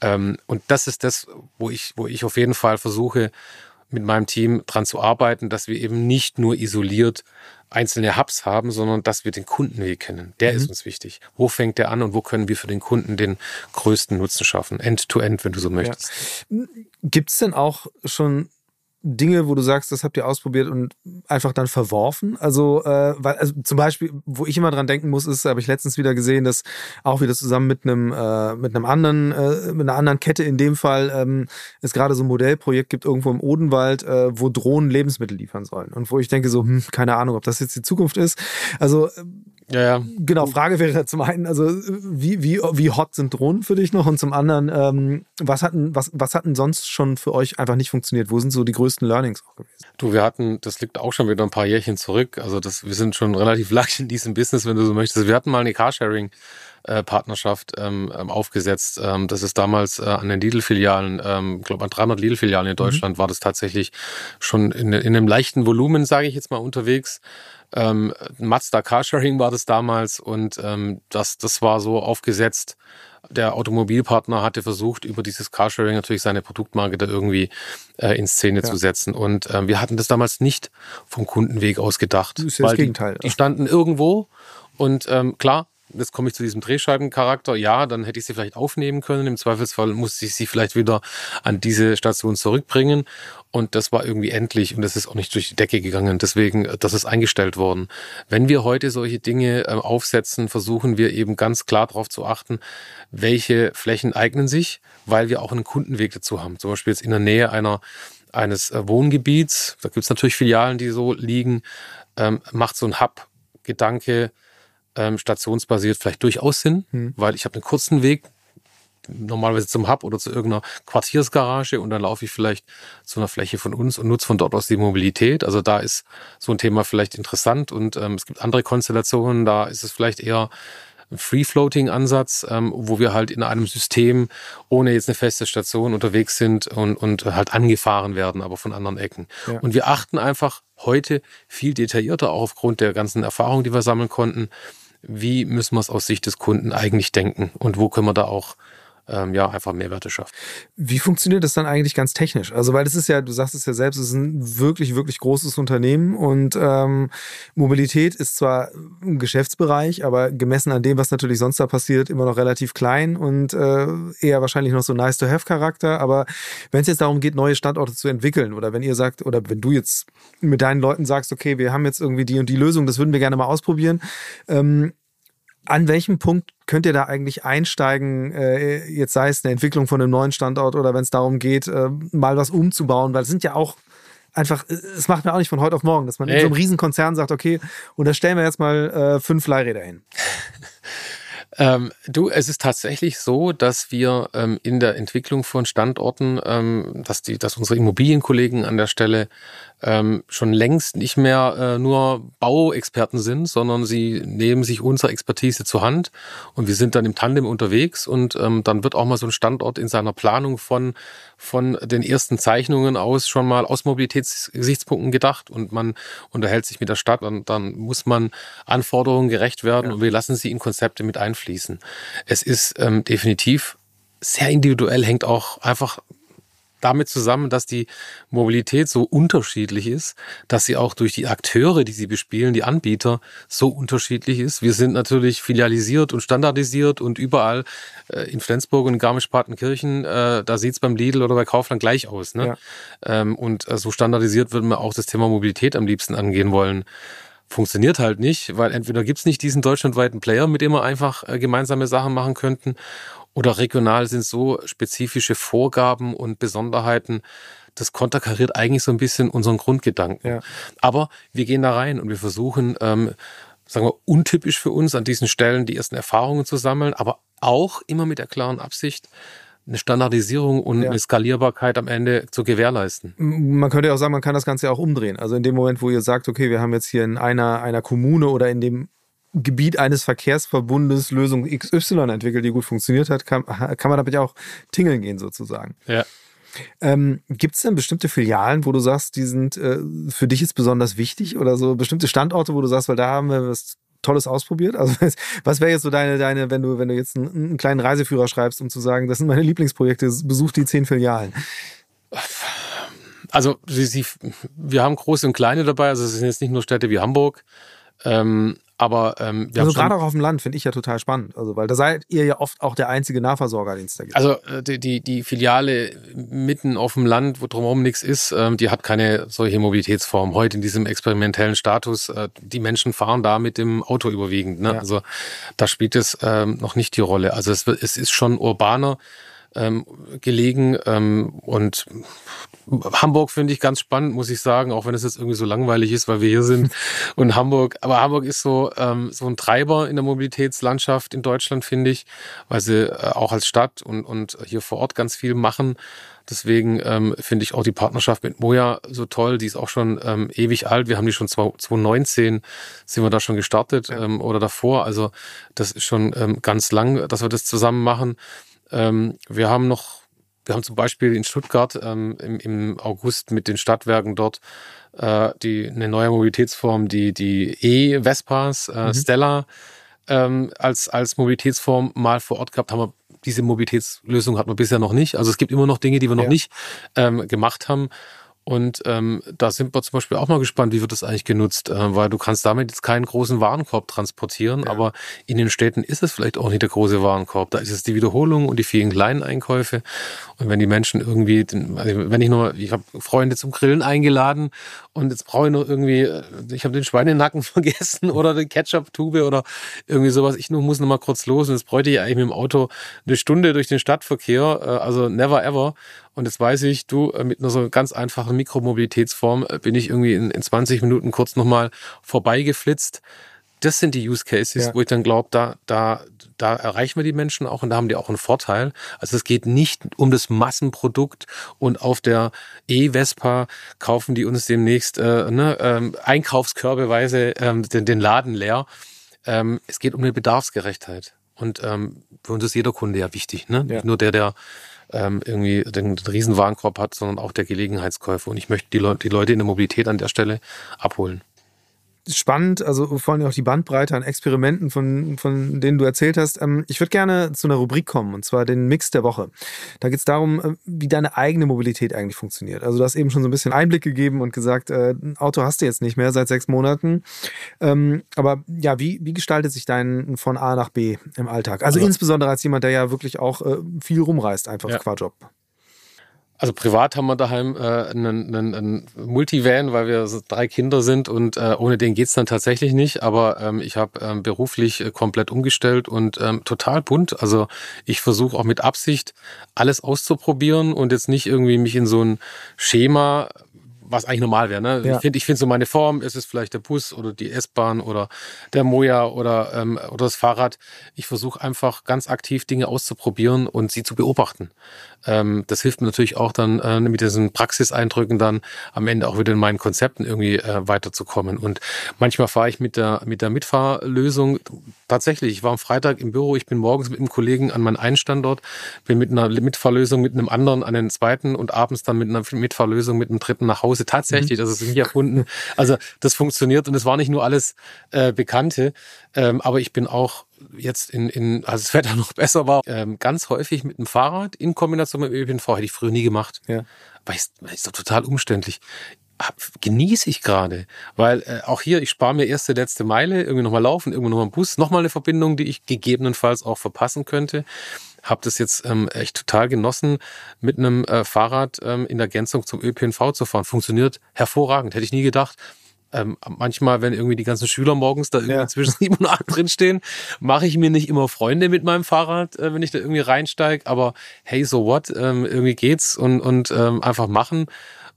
Ähm, und das ist das, wo ich, wo ich auf jeden Fall versuche, mit meinem Team dran zu arbeiten, dass wir eben nicht nur isoliert einzelne Hubs haben, sondern dass wir den Kundenweg kennen. Der mhm. ist uns wichtig. Wo fängt der an und wo können wir für den Kunden den größten Nutzen schaffen? End-to-end, -end, wenn du so möchtest. Ja. Gibt es denn auch schon Dinge, wo du sagst, das habt ihr ausprobiert und einfach dann verworfen? Also, äh, weil, also zum Beispiel, wo ich immer dran denken muss, ist, habe ich letztens wieder gesehen, dass auch wieder zusammen mit einem äh, mit einem anderen äh, mit einer anderen Kette in dem Fall ähm, es gerade so ein Modellprojekt gibt irgendwo im Odenwald, äh, wo Drohnen Lebensmittel liefern sollen und wo ich denke so, hm, keine Ahnung, ob das jetzt die Zukunft ist. Also ja, ja. Genau, Frage wäre zum einen, also wie, wie, wie hot sind Drohnen für dich noch? Und zum anderen, ähm, was, hatten, was, was hatten sonst schon für euch einfach nicht funktioniert? Wo sind so die größten Learnings auch gewesen? Du, wir hatten, das liegt auch schon wieder ein paar Jährchen zurück. Also das, wir sind schon relativ lang in diesem Business, wenn du so möchtest. Wir hatten mal eine Carsharing- äh, Partnerschaft ähm, ähm, aufgesetzt. Ähm, das ist damals äh, an den Lidl-Filialen, ähm, glaube an 300 Lidl-Filialen in mhm. Deutschland mhm. war das tatsächlich schon in, in einem leichten Volumen, sage ich jetzt mal, unterwegs. Ähm, Mazda Carsharing war das damals und ähm, das, das war so aufgesetzt. Der Automobilpartner hatte versucht, über dieses Carsharing natürlich seine Produktmarke da irgendwie äh, in Szene ja. zu setzen. Und äh, wir hatten das damals nicht vom Kundenweg aus gedacht. Das ist ja das Gegenteil. Die, die standen irgendwo und ähm, klar, jetzt komme ich zu diesem Drehscheibencharakter, ja, dann hätte ich sie vielleicht aufnehmen können. Im Zweifelsfall musste ich sie vielleicht wieder an diese Station zurückbringen. Und das war irgendwie endlich und das ist auch nicht durch die Decke gegangen. Deswegen, äh, das ist eingestellt worden. Wenn wir heute solche Dinge äh, aufsetzen, versuchen wir eben ganz klar darauf zu achten, welche Flächen eignen sich, weil wir auch einen Kundenweg dazu haben. Zum Beispiel jetzt in der Nähe einer eines äh, Wohngebiets, da gibt es natürlich Filialen, die so liegen, ähm, macht so ein Hub-Gedanke ähm, stationsbasiert vielleicht durchaus Sinn, hm. weil ich habe einen kurzen Weg, normalerweise zum Hub oder zu irgendeiner Quartiersgarage und dann laufe ich vielleicht zu einer Fläche von uns und nutze von dort aus die Mobilität. Also da ist so ein Thema vielleicht interessant und ähm, es gibt andere Konstellationen, da ist es vielleicht eher ein Free-Floating-Ansatz, ähm, wo wir halt in einem System ohne jetzt eine feste Station unterwegs sind und, und halt angefahren werden, aber von anderen Ecken. Ja. Und wir achten einfach heute viel detaillierter, auch aufgrund der ganzen Erfahrungen, die wir sammeln konnten, wie müssen wir es aus Sicht des Kunden eigentlich denken? Und wo können wir da auch ähm, ja, einfach Mehrwerte schafft. Wie funktioniert das dann eigentlich ganz technisch? Also, weil das ist ja, du sagst es ja selbst, es ist ein wirklich, wirklich großes Unternehmen und ähm, Mobilität ist zwar ein Geschäftsbereich, aber gemessen an dem, was natürlich sonst da passiert, immer noch relativ klein und äh, eher wahrscheinlich noch so nice-to-have-Charakter. Aber wenn es jetzt darum geht, neue Standorte zu entwickeln oder wenn ihr sagt, oder wenn du jetzt mit deinen Leuten sagst, okay, wir haben jetzt irgendwie die und die Lösung, das würden wir gerne mal ausprobieren, ähm, an welchem Punkt könnt ihr da eigentlich einsteigen, äh, jetzt sei es eine Entwicklung von einem neuen Standort oder wenn es darum geht, äh, mal was umzubauen, weil es sind ja auch einfach, es macht mir auch nicht von heute auf morgen, dass man nee. in so einem Riesenkonzern sagt, okay, und da stellen wir jetzt mal äh, fünf Leihräder hin. Ähm, du, es ist tatsächlich so, dass wir ähm, in der Entwicklung von Standorten, ähm, dass die, dass unsere Immobilienkollegen an der Stelle ähm, schon längst nicht mehr äh, nur Bauexperten sind, sondern sie nehmen sich unsere Expertise zur Hand und wir sind dann im Tandem unterwegs und ähm, dann wird auch mal so ein Standort in seiner Planung von, von den ersten Zeichnungen aus schon mal aus Mobilitätsgesichtspunkten gedacht und man unterhält sich mit der Stadt und dann muss man Anforderungen gerecht werden ja. und wir lassen sie in Konzepte mit einfließen. Es ist ähm, definitiv sehr individuell, hängt auch einfach damit zusammen, dass die Mobilität so unterschiedlich ist, dass sie auch durch die Akteure, die sie bespielen, die Anbieter, so unterschiedlich ist. Wir sind natürlich filialisiert und standardisiert und überall äh, in Flensburg und Garmisch-Partenkirchen, äh, da sieht's beim Lidl oder bei Kaufland gleich aus. Ne? Ja. Ähm, und äh, so standardisiert würden wir auch das Thema Mobilität am liebsten angehen wollen funktioniert halt nicht, weil entweder gibt's nicht diesen deutschlandweiten Player, mit dem wir einfach äh, gemeinsame Sachen machen könnten, oder regional sind so spezifische Vorgaben und Besonderheiten, das konterkariert eigentlich so ein bisschen unseren Grundgedanken. Ja. Aber wir gehen da rein und wir versuchen, ähm, sagen wir, untypisch für uns an diesen Stellen die ersten Erfahrungen zu sammeln, aber auch immer mit der klaren Absicht, eine Standardisierung und ja. eine Skalierbarkeit am Ende zu gewährleisten. Man könnte auch sagen, man kann das Ganze auch umdrehen. Also in dem Moment, wo ihr sagt, okay, wir haben jetzt hier in einer, einer Kommune oder in dem Gebiet eines Verkehrsverbundes Lösung XY entwickelt, die gut funktioniert hat, kann, kann man damit ja auch tingeln gehen sozusagen. Ja. Ähm, Gibt es denn bestimmte Filialen, wo du sagst, die sind äh, für dich jetzt besonders wichtig oder so bestimmte Standorte, wo du sagst, weil da haben wir was Tolles ausprobiert? Also was wäre jetzt so deine, deine, wenn du, wenn du jetzt einen, einen, kleinen Reiseführer schreibst, um zu sagen, das sind meine Lieblingsprojekte, besuch die zehn Filialen? Also sie, sie, wir haben große und kleine dabei, also es sind jetzt nicht nur Städte wie Hamburg. Ähm, aber ähm, also gerade auch auf dem Land finde ich ja total spannend. Also weil da seid ihr ja oft auch der einzige Nahversorger, den es da gibt. Also äh, die, die, die Filiale mitten auf dem Land, wo drumherum nichts ist, ähm, die hat keine solche Mobilitätsform. Heute in diesem experimentellen Status, äh, die Menschen fahren da mit dem Auto überwiegend. Ne? Ja. Also da spielt es ähm, noch nicht die Rolle. Also es, es ist schon urbaner ähm, gelegen. Ähm, und Hamburg finde ich ganz spannend, muss ich sagen, auch wenn es jetzt irgendwie so langweilig ist, weil wir hier sind. Und Hamburg, aber Hamburg ist so, ähm, so ein Treiber in der Mobilitätslandschaft in Deutschland, finde ich, weil sie äh, auch als Stadt und, und hier vor Ort ganz viel machen. Deswegen ähm, finde ich auch die Partnerschaft mit Moja so toll. Die ist auch schon ähm, ewig alt. Wir haben die schon 2019 sind wir da schon gestartet ähm, oder davor. Also das ist schon ähm, ganz lang, dass wir das zusammen machen. Ähm, wir haben noch, wir haben zum Beispiel in Stuttgart ähm, im, im August mit den Stadtwerken dort äh, die eine neue Mobilitätsform, die die E-Vespas, äh, mhm. Stella ähm, als als Mobilitätsform mal vor Ort gehabt haben wir diese Mobilitätslösung hat man bisher noch nicht. Also es gibt immer noch Dinge, die wir noch ja. nicht ähm, gemacht haben. Und ähm, da sind wir zum Beispiel auch mal gespannt, wie wird das eigentlich genutzt, äh, weil du kannst damit jetzt keinen großen Warenkorb transportieren, ja. aber in den Städten ist es vielleicht auch nicht der große Warenkorb. Da ist es die Wiederholung und die vielen kleinen Einkäufe. Und wenn die Menschen irgendwie, also wenn ich nur, ich habe Freunde zum Grillen eingeladen und jetzt brauche ich nur irgendwie, äh, ich habe den Schweinenacken vergessen oder die Ketchup-Tube oder irgendwie sowas. Ich muss noch mal kurz los und jetzt bräuchte ich eigentlich mit dem Auto eine Stunde durch den Stadtverkehr, äh, also never ever. Und jetzt weiß ich, du, äh, mit einer so ganz einfachen Mikromobilitätsform äh, bin ich irgendwie in, in 20 Minuten kurz nochmal vorbeigeflitzt. Das sind die Use Cases, ja. wo ich dann glaube, da, da, da erreichen wir die Menschen auch und da haben die auch einen Vorteil. Also es geht nicht um das Massenprodukt und auf der E-Vespa kaufen die uns demnächst äh, ne, ähm, Einkaufskörbeweise ähm, den, den Laden leer. Ähm, es geht um eine Bedarfsgerechtheit. Und ähm, für uns ist jeder Kunde ja wichtig, ne? Ja. Nicht nur der, der ähm, irgendwie den, den Riesenwarenkorb hat, sondern auch der Gelegenheitskäufer. Und ich möchte die, Le die Leute in der Mobilität an der Stelle abholen spannend, also vor allem auch die Bandbreite an Experimenten, von, von denen du erzählt hast. Ähm, ich würde gerne zu einer Rubrik kommen, und zwar den Mix der Woche. Da geht es darum, äh, wie deine eigene Mobilität eigentlich funktioniert. Also du hast eben schon so ein bisschen Einblick gegeben und gesagt, äh, ein Auto hast du jetzt nicht mehr seit sechs Monaten. Ähm, aber ja, wie, wie gestaltet sich dein von A nach B im Alltag? Also, also insbesondere als jemand, der ja wirklich auch äh, viel rumreist, einfach ja. qua Job. Also privat haben wir daheim äh, einen, einen, einen Multivan, weil wir drei Kinder sind und äh, ohne den geht's dann tatsächlich nicht. Aber ähm, ich habe ähm, beruflich äh, komplett umgestellt und ähm, total bunt. Also ich versuche auch mit Absicht alles auszuprobieren und jetzt nicht irgendwie mich in so ein Schema was eigentlich normal wäre. Ne? Ja. Ich finde ich finde so meine Form, ist es vielleicht der Bus oder die S-Bahn oder der Moja oder, ähm, oder das Fahrrad. Ich versuche einfach ganz aktiv Dinge auszuprobieren und sie zu beobachten. Ähm, das hilft mir natürlich auch dann äh, mit diesen Praxiseindrücken dann am Ende auch wieder in meinen Konzepten irgendwie äh, weiterzukommen. Und manchmal fahre ich mit der, mit der Mitfahrlösung tatsächlich. Ich war am Freitag im Büro, ich bin morgens mit einem Kollegen an meinen einen Standort, bin mit einer Mitfahrlösung mit einem anderen an den zweiten und abends dann mit einer Mitfahrlösung mit einem dritten nach Hause. Tatsächlich, mhm. das ist nicht erfunden. Also das funktioniert und es war nicht nur alles äh, Bekannte, ähm, aber ich bin auch jetzt in, in als das Wetter noch besser war, ähm, ganz häufig mit dem Fahrrad in Kombination mit dem ÖPNV. Hätte ich früher nie gemacht. Ja. Weil es ist doch total umständlich. Hab, genieße ich gerade, weil äh, auch hier, ich spare mir erste, letzte Meile, irgendwie nochmal laufen, irgendwo nochmal ein Bus, nochmal eine Verbindung, die ich gegebenenfalls auch verpassen könnte. Habe das jetzt ähm, echt total genossen, mit einem äh, Fahrrad ähm, in Ergänzung zum ÖPNV zu fahren. Funktioniert hervorragend, hätte ich nie gedacht ähm, manchmal, wenn irgendwie die ganzen Schüler morgens da irgendwie ja. zwischen sieben und acht drinstehen, mache ich mir nicht immer Freunde mit meinem Fahrrad, äh, wenn ich da irgendwie reinsteige. Aber hey, so what? Ähm, irgendwie geht's und, und ähm, einfach machen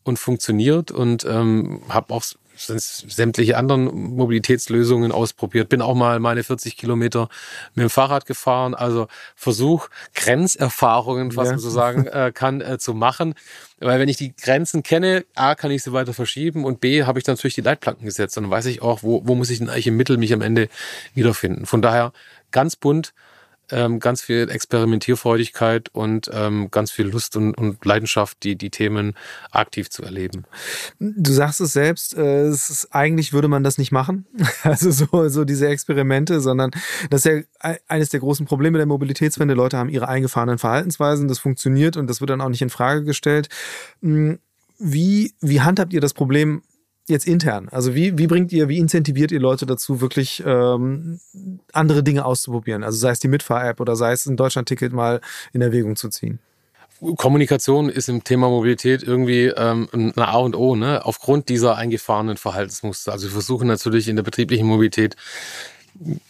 und funktioniert und ähm, habe auch sämtliche anderen Mobilitätslösungen ausprobiert. Bin auch mal meine 40 Kilometer mit dem Fahrrad gefahren. Also Versuch, Grenzerfahrungen, was ja. man so sagen äh, kann, äh, zu machen. Weil wenn ich die Grenzen kenne, A, kann ich sie weiter verschieben und B, habe ich dann natürlich die Leitplanken gesetzt. Und dann weiß ich auch, wo, wo muss ich denn eigentlich im Mittel mich am Ende wiederfinden. Von daher ganz bunt ähm, ganz viel Experimentierfreudigkeit und ähm, ganz viel Lust und, und Leidenschaft, die, die Themen aktiv zu erleben. Du sagst es selbst, äh, es ist, eigentlich würde man das nicht machen, also so, so diese Experimente, sondern das ist ja eines der großen Probleme der Mobilitätswende. Leute haben ihre eingefahrenen Verhaltensweisen, das funktioniert und das wird dann auch nicht in Frage gestellt. Hm, wie, wie handhabt ihr das Problem jetzt intern? Also wie, wie bringt ihr, wie incentiviert ihr Leute dazu, wirklich ähm, andere Dinge auszuprobieren? Also sei es die Mitfahr-App oder sei es ein Deutschland-Ticket mal in Erwägung zu ziehen? Kommunikation ist im Thema Mobilität irgendwie ähm, ein A und O, ne? aufgrund dieser eingefahrenen Verhaltensmuster. Also wir versuchen natürlich in der betrieblichen Mobilität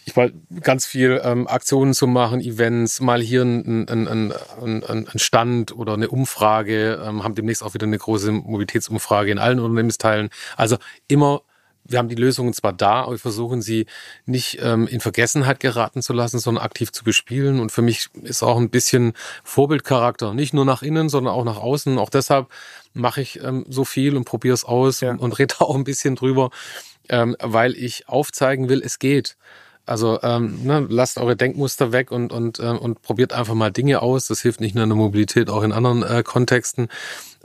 ich mal ganz viel ähm, Aktionen zu machen, Events, mal hier ein, ein, ein, ein, ein Stand oder eine Umfrage, ähm, haben demnächst auch wieder eine große Mobilitätsumfrage in allen Unternehmensteilen. Also immer wir haben die Lösungen zwar da, aber wir versuchen sie nicht ähm, in Vergessenheit geraten zu lassen, sondern aktiv zu bespielen. Und für mich ist auch ein bisschen Vorbildcharakter, nicht nur nach innen, sondern auch nach außen. Auch deshalb mache ich ähm, so viel und probiere es aus ja. und, und rede auch ein bisschen drüber, ähm, weil ich aufzeigen will, es geht. Also ähm, ne, lasst eure Denkmuster weg und, und, äh, und probiert einfach mal Dinge aus. Das hilft nicht nur in der Mobilität, auch in anderen äh, Kontexten.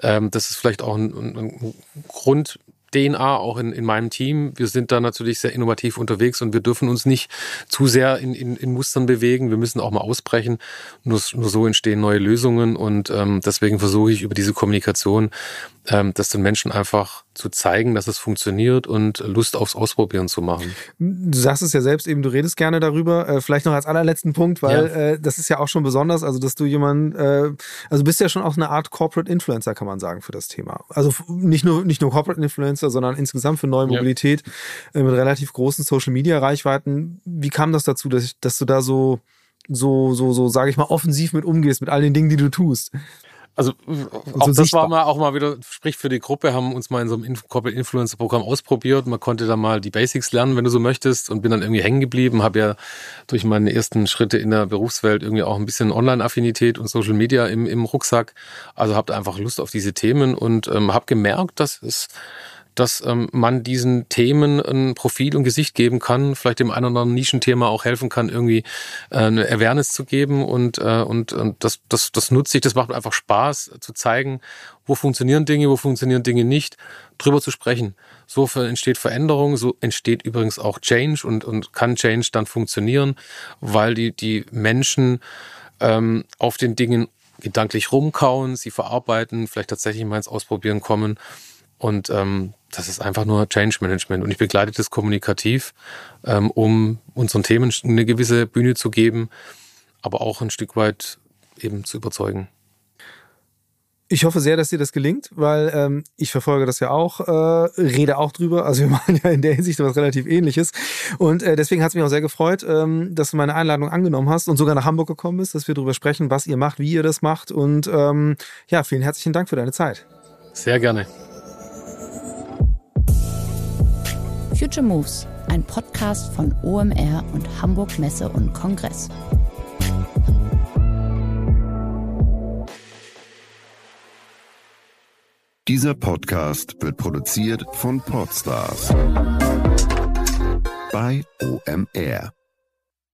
Ähm, das ist vielleicht auch ein, ein Grund, DNA auch in, in meinem Team. Wir sind da natürlich sehr innovativ unterwegs und wir dürfen uns nicht zu sehr in, in, in Mustern bewegen. Wir müssen auch mal ausbrechen. Nur, nur so entstehen neue Lösungen und ähm, deswegen versuche ich über diese Kommunikation ähm, das den Menschen einfach zu zeigen, dass es funktioniert und Lust aufs Ausprobieren zu machen. Du sagst es ja selbst eben, du redest gerne darüber. Äh, vielleicht noch als allerletzten Punkt, weil ja. äh, das ist ja auch schon besonders, also dass du jemand, äh, also bist ja schon auch eine Art Corporate Influencer, kann man sagen, für das Thema. Also nicht nur, nicht nur Corporate Influencer, sondern insgesamt für neue Mobilität ja. äh, mit relativ großen Social Media Reichweiten. Wie kam das dazu, dass, dass du da so so, so, so, sage ich mal, offensiv mit umgehst, mit all den Dingen, die du tust. Also auch so das war mal auch mal wieder, sprich für die Gruppe, haben uns mal in so einem Corporate Influencer Programm ausprobiert. Man konnte da mal die Basics lernen, wenn du so möchtest, und bin dann irgendwie hängen geblieben. Habe ja durch meine ersten Schritte in der Berufswelt irgendwie auch ein bisschen Online-Affinität und Social Media im, im Rucksack. Also habe einfach Lust auf diese Themen und ähm, habe gemerkt, dass es dass ähm, man diesen Themen ein Profil und Gesicht geben kann, vielleicht dem einen oder anderen Nischenthema auch helfen kann, irgendwie äh, eine Awareness zu geben und, äh, und, und das, das, das nutze ich, das macht einfach Spaß zu zeigen, wo funktionieren Dinge, wo funktionieren Dinge nicht, drüber zu sprechen. So entsteht Veränderung, so entsteht übrigens auch Change und, und kann Change dann funktionieren, weil die, die Menschen ähm, auf den Dingen gedanklich rumkauen, sie verarbeiten, vielleicht tatsächlich mal ins Ausprobieren kommen und ähm, das ist einfach nur Change Management. Und ich begleite das kommunikativ, ähm, um unseren Themen eine gewisse Bühne zu geben, aber auch ein Stück weit eben zu überzeugen. Ich hoffe sehr, dass dir das gelingt, weil ähm, ich verfolge das ja auch, äh, rede auch drüber. Also wir machen ja in der Hinsicht was relativ ähnliches. Und äh, deswegen hat es mich auch sehr gefreut, ähm, dass du meine Einladung angenommen hast und sogar nach Hamburg gekommen bist, dass wir darüber sprechen, was ihr macht, wie ihr das macht. Und ähm, ja, vielen herzlichen Dank für deine Zeit. Sehr gerne. Future Moves, ein Podcast von OMR und Hamburg Messe und Kongress. Dieser Podcast wird produziert von Podstars bei OMR.